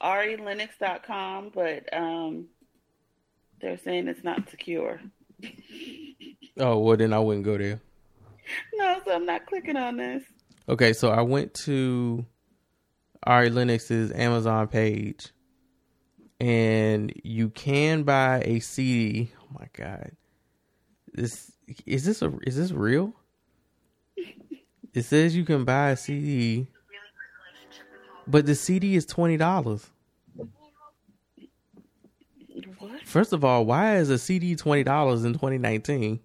relinux.com, but um, they're saying it's not secure. Oh well, then I wouldn't go there. No, so I'm not clicking on this. Okay, so I went to Ari Lennox's Amazon page, and you can buy a CD. Oh my god, this is this a is this real? It says you can buy a CD, but the CD is twenty dollars. What? First of all, why is a CD twenty dollars in 2019?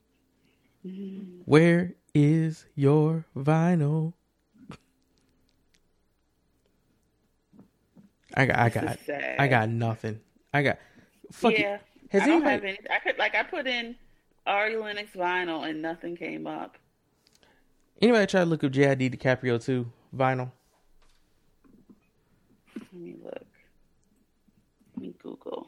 Where is your vinyl? I got, I got. I got nothing. I got. Fuck it. yeah, Has I don't anybody- have any. I could like I put in Ari Lennox vinyl and nothing came up. Anybody try to look up JID DiCaprio too vinyl? Let me look. Let me Google.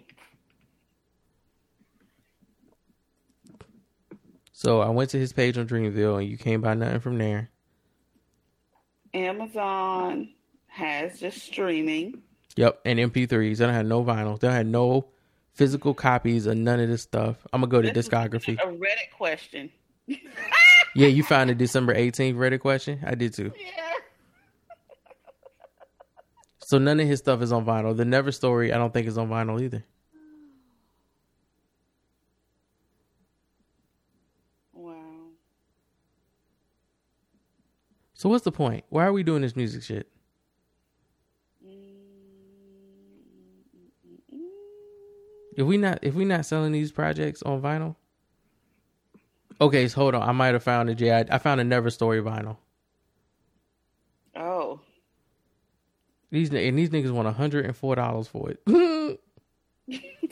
So I went to his page on Dreamville, and you can't buy nothing from there. Amazon has just streaming. Yep, and MP3s. They don't have no vinyl. They don't have no physical copies of none of this stuff. I'm gonna go to This is discography. A Reddit question. Yeah, you found the December 18th Reddit question? I did too. Yeah. So none of his stuff is on vinyl. The Never Story, I don't think is on vinyl either. Wow. So what's the point? Why are we doing this music shit? If we not if we not selling these projects on vinyl? Okay, so hold on. I might have found a J. I, I found a Never Story vinyl. Oh. These and these niggas want hundred and four dollars for it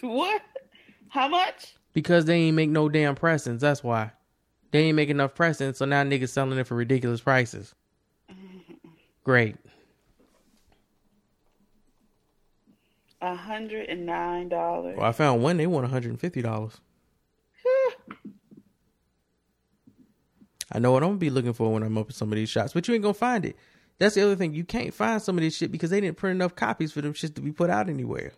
What? How much? because they ain't make no damn pressings. That's why they ain't make enough pressings. So now niggas selling it for ridiculous prices. Great. Hundred and nine dollars. Well, I found one. They want hundred and fifty dollars. I know what I'm gonna be looking for when I'm up at some of these shops, but you ain't gonna find it. That's the other thing. You can't find some of this shit because they didn't print enough copies for them shit to be put out anywhere.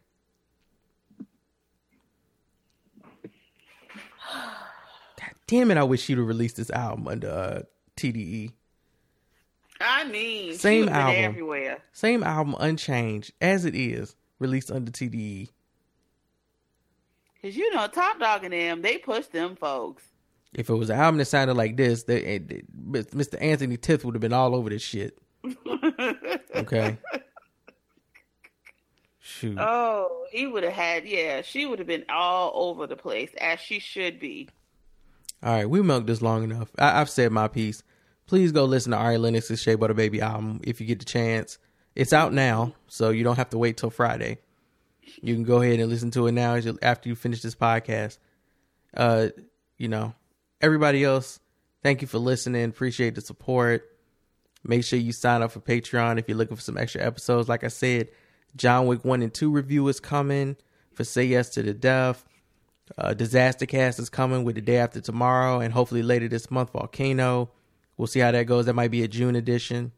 God damn it! I wish you'd have released this album under uh, TDE. I mean, Same she would've been album. everywhere. Same album, unchanged as it is, released under. TDE. Cause you know, Top Dawg and them, they push them folks. If it was an album that sounded like this, they, it, it- Mr. Anthony Tiffith would have been all over this shit. Okay. Shoot. Oh, he would have had, yeah, she would have been all over the place as she should be. All right, we milked this long enough. I, I've said my piece. Please go listen to Ari Lennox's Shea Butter Baby album if you get the chance. It's out now, so you don't have to wait till Friday. You can go ahead and listen to it now as you, after you finish this podcast. Uh, you know, everybody else, thank you for listening. Appreciate the support. Make sure you sign up for Patreon if you're looking for some extra episodes. Like I said, John Wick 1 and 2 review is coming for Say Yes to the Deaf. Uh, Disaster Cast is coming with the day after tomorrow, and hopefully later this month, Volcano. We'll see how that goes. That might be a June edition.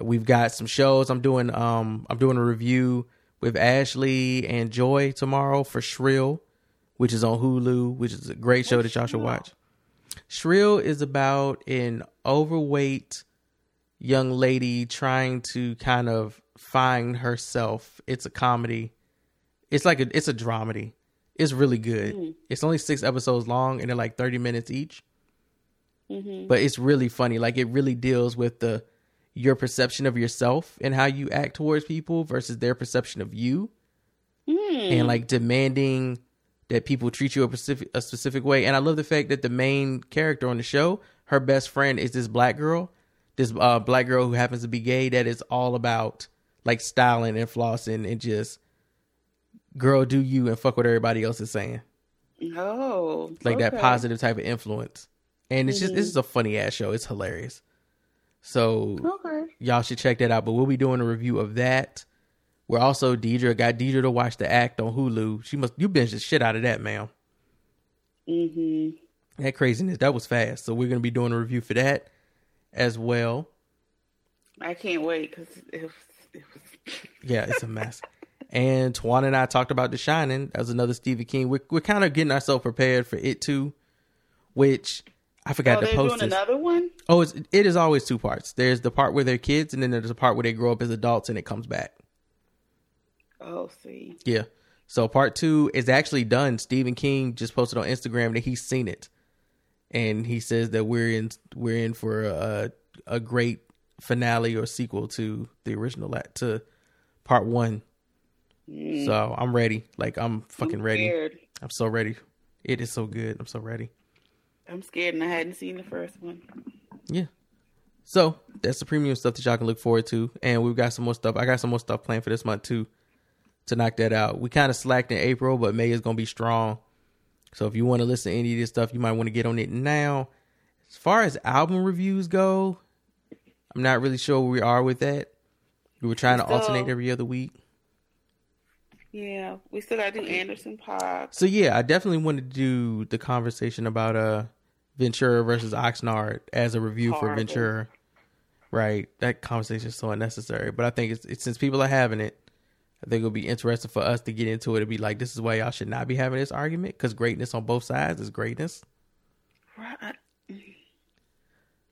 We've got some shows. I'm doing um I'm doing a review with Ashley and Joy tomorrow for Shrill, which is on Hulu, which is a great show that y'all should watch. Shrill is about an overweight young lady trying to kind of find herself. It's a comedy. It's like a it's a dramedy. It's really good. Mm-hmm. It's only six episodes long and they're like thirty minutes each. Mm-hmm. But it's really funny. Like it really deals with the your perception of yourself and how you act towards people versus their perception of you, mm. and like demanding that people treat you a specific a specific way. And I love the fact that the main character on the show, her best friend is this black girl, this uh, black girl who happens to be gay. That is all about like styling and flossing and just girl do you and fuck what everybody else is saying Oh, like that positive type of influence. And it's just this is a funny ass show. It's hilarious. So Okay. y'all should check that out. But we'll be doing a review of that We're also Deidre got Deidre to watch the act on Hulu. She must you binged the shit out of that, ma'am. Mm-hmm. That craziness that was fast. So we're gonna be doing a review for that as well. I can't wait because it was, it was Yeah, it's a mess. and Twan and I talked about The Shining. That was another Stephen King. We're we're kind of getting ourselves prepared for it too, which I forgot oh, to post. another one. Oh, it's, it is always two parts. There's the part where they're kids, and then there's the part where they grow up as adults, and it comes back. Oh, see. Yeah. So part two is actually done. Stephen King just posted on Instagram that he's seen it, and he says that we're in we're in for a a great finale or sequel to the original to part one. Mm. So I'm ready. Like I'm fucking I'm ready. I'm so ready. It is so good. I'm so ready. I'm scared, and I hadn't seen the first one. Yeah. So that's the premium stuff that y'all can look forward to, and we've got some more stuff. I got some more stuff planned for this month too, to knock that out. We kind of slacked in April, but May is gonna be strong. So if you want to listen to any of this stuff, you might want to get on it now. As far as album reviews go, I'm not really sure where we are with that. We were trying to Still- alternate every other week. Yeah, we still gotta do Anderson .Paak. So yeah, I definitely want to do the conversation about uh Ventura versus Oxnard as a review for Ventura. Right, that conversation is so unnecessary. But I think it's, it's since people are having it, I think it'll be interesting for us to get into it and be like, this is why y'all should not be having this argument because greatness on both sides is greatness. Right.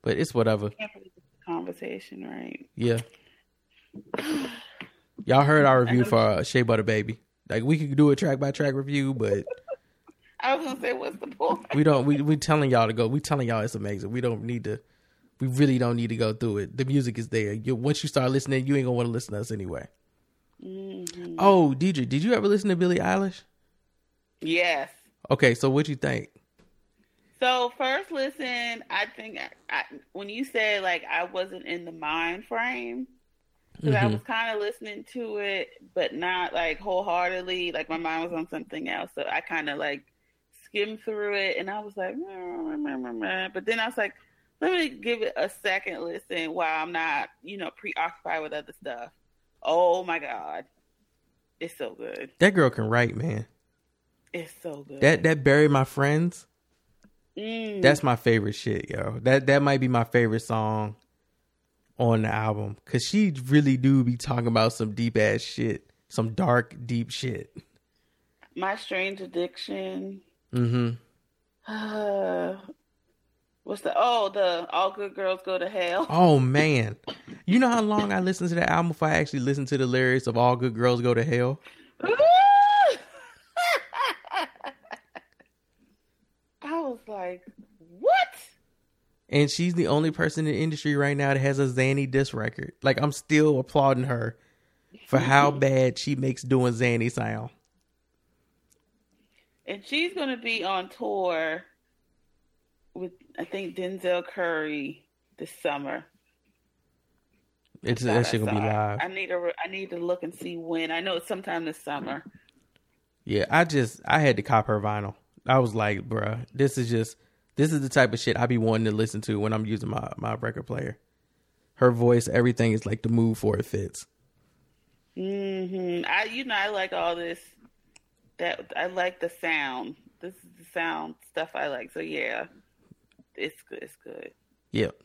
But it's whatever. Can't believe it's a conversation, right? Yeah. Y'all heard our review for uh, Shea Butter Baby. Like we could do a track by track review, but I was gonna say, what's the point? we don't. We we telling y'all to go. We telling y'all it's amazing. We don't need to. We really don't need to go through it. The music is there. You, once you start listening, you ain't gonna want to listen to us anyway. Mhm. Oh, Deidre, did you ever listen to Billie Eilish? Yes. Okay, so what you think? So first, listen. I think I, I, when you said like I wasn't in the mind frame, because I Mhm. was kind of listening to it, but not like wholeheartedly. Like my mind was on something else, so I kind of like skimmed through it, and I was like, "Meh, meh, meh, meh." but then I was like, let me give it a second listen while I'm not, you know, preoccupied with other stuff. Oh my god, it's so good. That girl can write, man. It's so good. That that bury my friends. Mm. That's my favorite shit, yo. That that might be my favorite song on the album because she really do be talking about some deep ass shit, some dark, deep shit. my strange addiction. Mm-hmm. Uh, what's the oh the all good girls go to hell. Oh man, you know how long I listened to the album before I actually listened to the lyrics of "All Good Girls Go to Hell." I was like, what? And she's the only person in the industry right now that has a Xanny diss record. Like I'm still applauding her for how bad she makes doing Xanny sound. And she's gonna be on tour with I think Denzel Curry this summer. It's that shit gonna be live. I need to I need to look and see when. I know it's sometime this summer. Yeah, I just I had to cop her vinyl. I was like, bruh, this is just this is the type of shit I be wanting to listen to when I'm using my my record player. Her voice, everything is like the move for it fits. Mm hmm I you know I like all this. That I like the sound. This is the sound stuff I like. So yeah, it's good. It's good. Yep.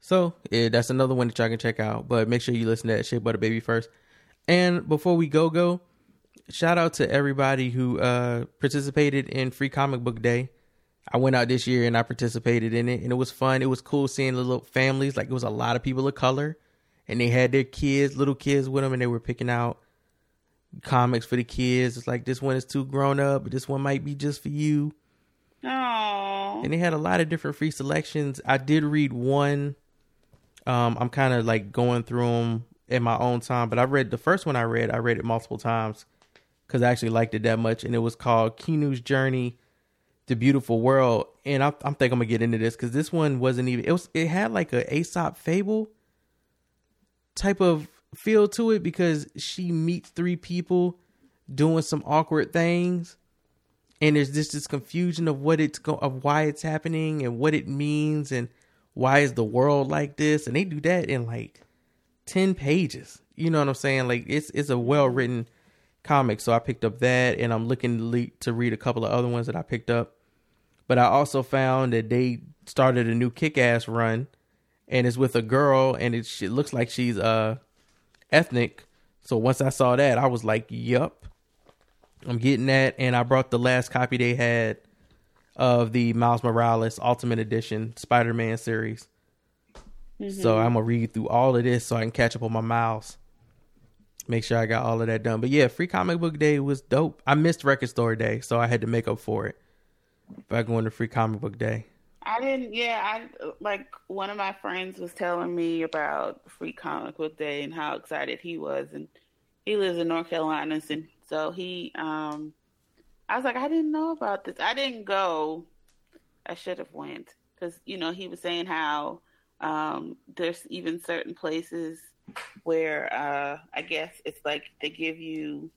So yeah, that's another one that y'all can check out. But make sure you listen to that shit Butter Baby first. And before we go go, shout out to everybody who uh participated in Free Comic Book Day. I went out this year and I participated in it and it was fun. It was cool seeing the little families. Like it was a lot of people of color and they had their kids, little kids with them and they were picking out comics for the kids. It's like this one is too grown up, but this one might be just for you. Oh, and they had a lot of different free selections. I did read one. Um, I'm kind of like going through them in my own time, but I read the first one. I read, I read it multiple times because I actually liked it that much, and it was called Kino's Journey, the Beautiful World. And I, I'm think I'm gonna get into this because this one wasn't even. It was. It had like a Aesop fable type of feel to it because she meets three people doing some awkward things and there's just this confusion of what it's go of why it's happening and what it means and why is the world like this and they do that in like 10 pages you know what I'm saying? Like it's it's a well written comic, so I picked up that, and I'm looking to, read a couple of other ones that I picked up. But I also found that they started a new Kick Ass run, and it's with a girl, and it, it looks like she's uh ethnic. So once I saw that, I was like, "Yup, I'm getting that." And I brought the last copy they had of the Miles Morales Ultimate Edition Spider Man series. So mm-hmm. I'm gonna read through all of this so I can catch up on my miles. Make sure I got all of that done. But yeah, free comic book day was dope. I missed record store day, so I had to make up for it by going to free comic book day. I didn't. Yeah, I like one of my friends was telling me about Free Comic Book Day and how excited he was, and he lives in North Carolina, and so he. um I was like, I didn't know about this. I didn't go. I should have went because you know he was saying how um there's even certain places where uh I guess it's like they give you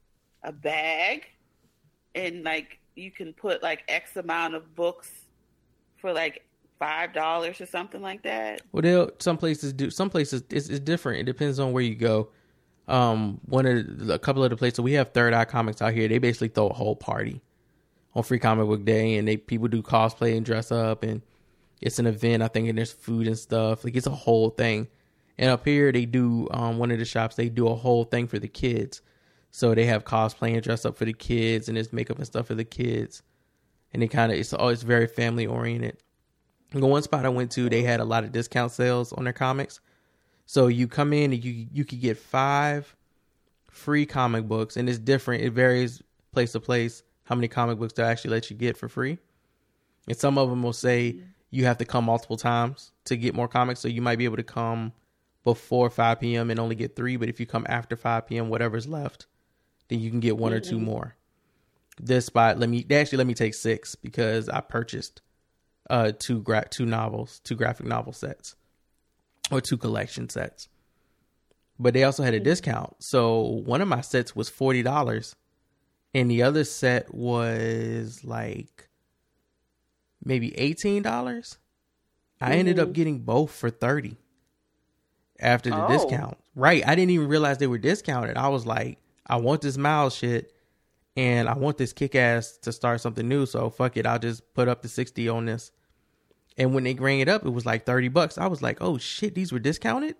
a bag and like you can put like X amount of books for like five dollars or something like that. Well, some places do. Some places it's, it's different. It depends on where you go. Um, one of the, a couple of the places we have Third Eye Comics out here. They basically throw a whole party on Free Comic Book Day, and they people do cosplay and dress up, and it's an event. I think, and there's food and stuff. Like it's a whole thing. And up here, they do um one of the shops. They do a whole thing for the kids. So they have cosplay and dress up for the kids, and there's makeup and stuff for the kids. And it kind of it's always very family oriented. The one spot I went to, they had a lot of discount sales on their comics. So you come in and you you could get five free comic books, and it's different. It varies place to place how many comic books they actually let you get for free. And some of them will say you have to come multiple times to get more comics. So you might be able to come before 5 p.m. and only get three, but if you come after 5 p.m., whatever's left, then you can get one or two more. This spot, let me they actually let me take six because I purchased uh two gra- two novels, two graphic novel sets, or two collection sets. But they also had a mm-hmm. discount, so one of my sets was forty dollars, and the other set was like maybe eighteen dollars. I ended up mm-hmm. getting both for thirty after the Oh. discount. Right, I didn't even realize they were discounted. I was like, I want this Miles shit, and I want this kick ass to start something new. So fuck it, I'll just put up the sixty on this. And when they rang it up, it was like thirty bucks. I was like, oh shit, these were discounted.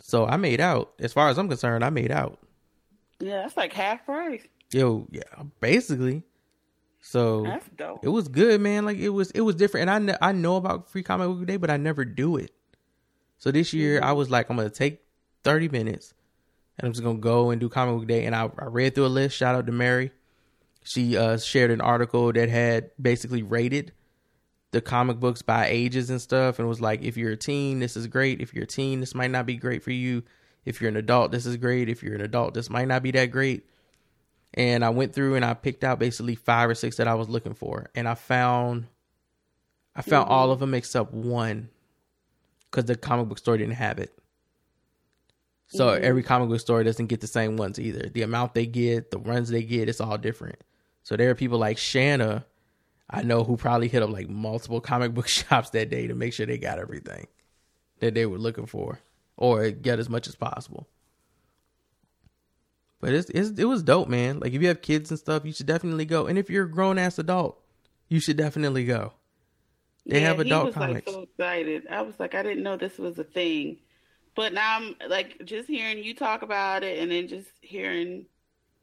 So I made out. As far as I'm concerned, I made out. Yeah, that's like half price. Yo, yeah, basically. So That's dope. it was good, man. Like it was, it was different. And I, kn- I know about Free Comic Book Day, but I never do it. So this year, I was like, I'm gonna take 30 minutes, and I'm just gonna go and do Comic Book Day. And I, I read through a list. Shout out to Mary. She uh, shared an article that had basically rated the comic books by ages and stuff, and was like, if you're a teen, this is great. If you're a teen, this might not be great for you. If you're an adult, this is great. If you're an adult, this might not be that great and I went through and I picked out basically five or six that I was looking for, and I found, I found all of them except one, because the comic book store didn't have it. So every comic book store doesn't get the same ones either. The amount they get, the runs they get, it's all different. So there are people like Shanna, I know, who probably hit up like multiple comic book shops that day to make sure they got everything that they were looking for, or get as much as possible. But it's, it's it was dope, man. Like if you have kids and stuff, you should definitely go. And if you're a grown ass adult, you should definitely go. They have adult he was comics. like so excited. I was like, I didn't know this was a thing. But now I'm like just hearing you talk about it and then just hearing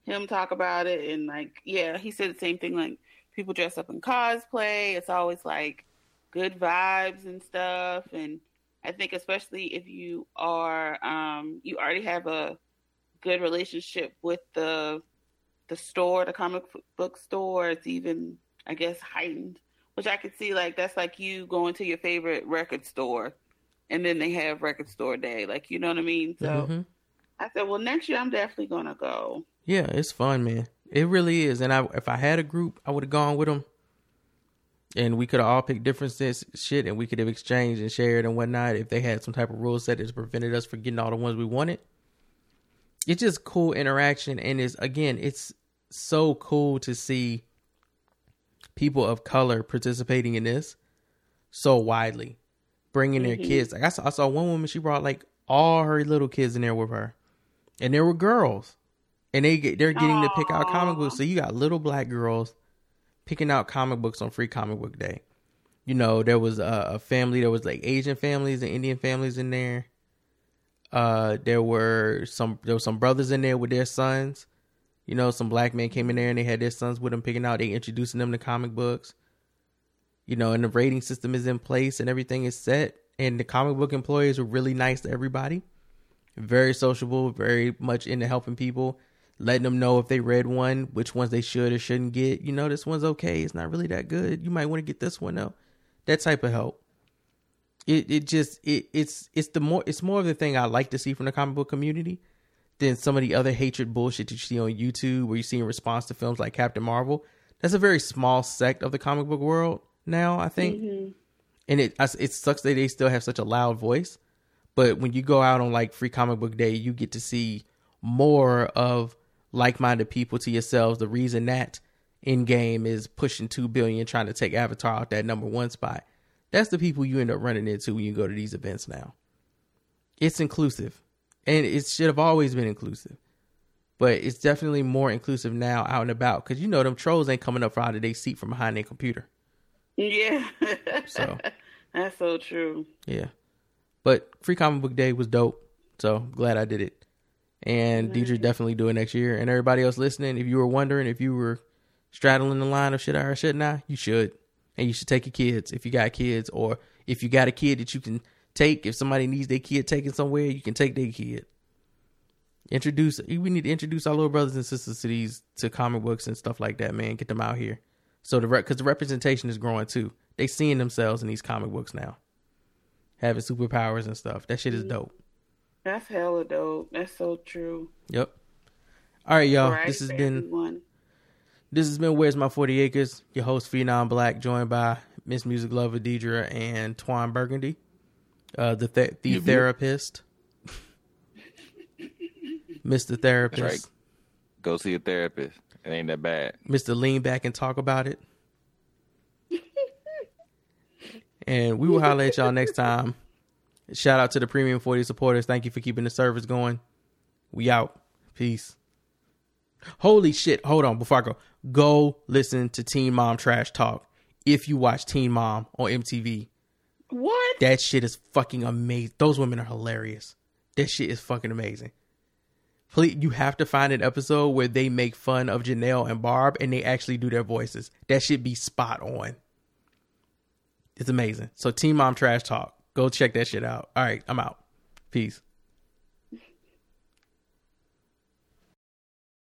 him talk about it and like yeah, he said the same thing like people dress up in cosplay. It's always like good vibes and stuff and I think especially if you are um you already have a good relationship with the the store, the comic book store, it's even I guess heightened which I could see like that's like you going to your favorite record store and then they have record store day. Like you know what I mean? So Mhm. I said, Well next year I'm definitely gonna go. Yeah, it's fun, man. It really is. And I, if I had a group, I would have gone with them, and we could have all picked different sets, shit, and we could have exchanged and shared and whatnot. If they had some type of rule set that prevented us from getting all the ones we wanted, it's just cool interaction, and it's again, it's so cool to see people of color participating in this so widely, bringing their mm-hmm. kids. Like I saw, I saw one woman, she brought like all her little kids in there with her, and there were girls, and they get they're getting to pick out comic books. So you got little black girls picking out comic books on Free Comic Book Day. You know, there was a, a family. There was like Asian families and Indian families in there. Uh, there were some there were some brothers in there with their sons. You know, some black men came in there and they had their sons with them picking out. They introducing them to comic books. You know, and the rating system is in place and everything is set. And the comic book employees were really nice to everybody. Very sociable, very much into helping people, letting them know if they read one, which ones they should or shouldn't get. You know, this one's okay. It's not really that good. You might want to get this one though. That type of help. It it just it it's it's the more it's more of the thing I like to see from the comic book community than some of the other hatred bullshit that you see on YouTube where you see in response to films like Captain Marvel. That's a very small sect of the comic book world now, I think. Mm-hmm. And it it sucks that they still have such a loud voice. But when you go out on like Free Comic Book Day, you get to see more of like-minded people to yourselves. The reason that Endgame is pushing two billion, trying to take Avatar out that number one spot. That's the people you end up running into when you go to these events now. It's inclusive and it should have always been inclusive. But it's definitely more inclusive now out and about because you know them trolls ain't coming up for out of their seat from behind their computer. Yeah. so that's so true. Yeah. But Free Comic Book Day was dope. So glad I did it. And. Deidre definitely do it next year. And everybody else listening, if you were wondering if you were straddling the line of shit I or shit not, you should. And you should take your kids if you got kids or if you got a kid that you can take if somebody needs their kid taken somewhere, you can take their kid. Introduce we need to introduce our little brothers and sisters to these to comic books and stuff like that, man. Get them out here. So the because the representation is growing too. They seeing themselves in these comic books now, having superpowers and stuff. That shit is dope. That's hella dope. That's so true. Yep. All right, y'all. Right, this has been everyone. this has been Where's My Forty Acres. Your host Phenom Black, joined by Miss Music Lover Deidre and Twan Burgundy uh, the th- the mm-hmm. therapist, Mister Therapist. Right. Go see a therapist. It ain't that bad. Mister Lean back and talk about it. and we will holler at y'all next time. Shout out to the Premium 40 supporters. Thank you for keeping the service going. We out. Peace. Holy shit. Hold on before I go. Go listen to Teen Mom Trash Talk if you watch Teen Mom on MTV. What? That shit is fucking amazing. Those women are hilarious. That shit is fucking amazing. Please, you have to find an episode where they make fun of Jenelle and Barb and they actually do their voices. That should be spot on. It's amazing. So Teen Mom Trash Talk. Go check that shit out. All right, I'm out. Peace.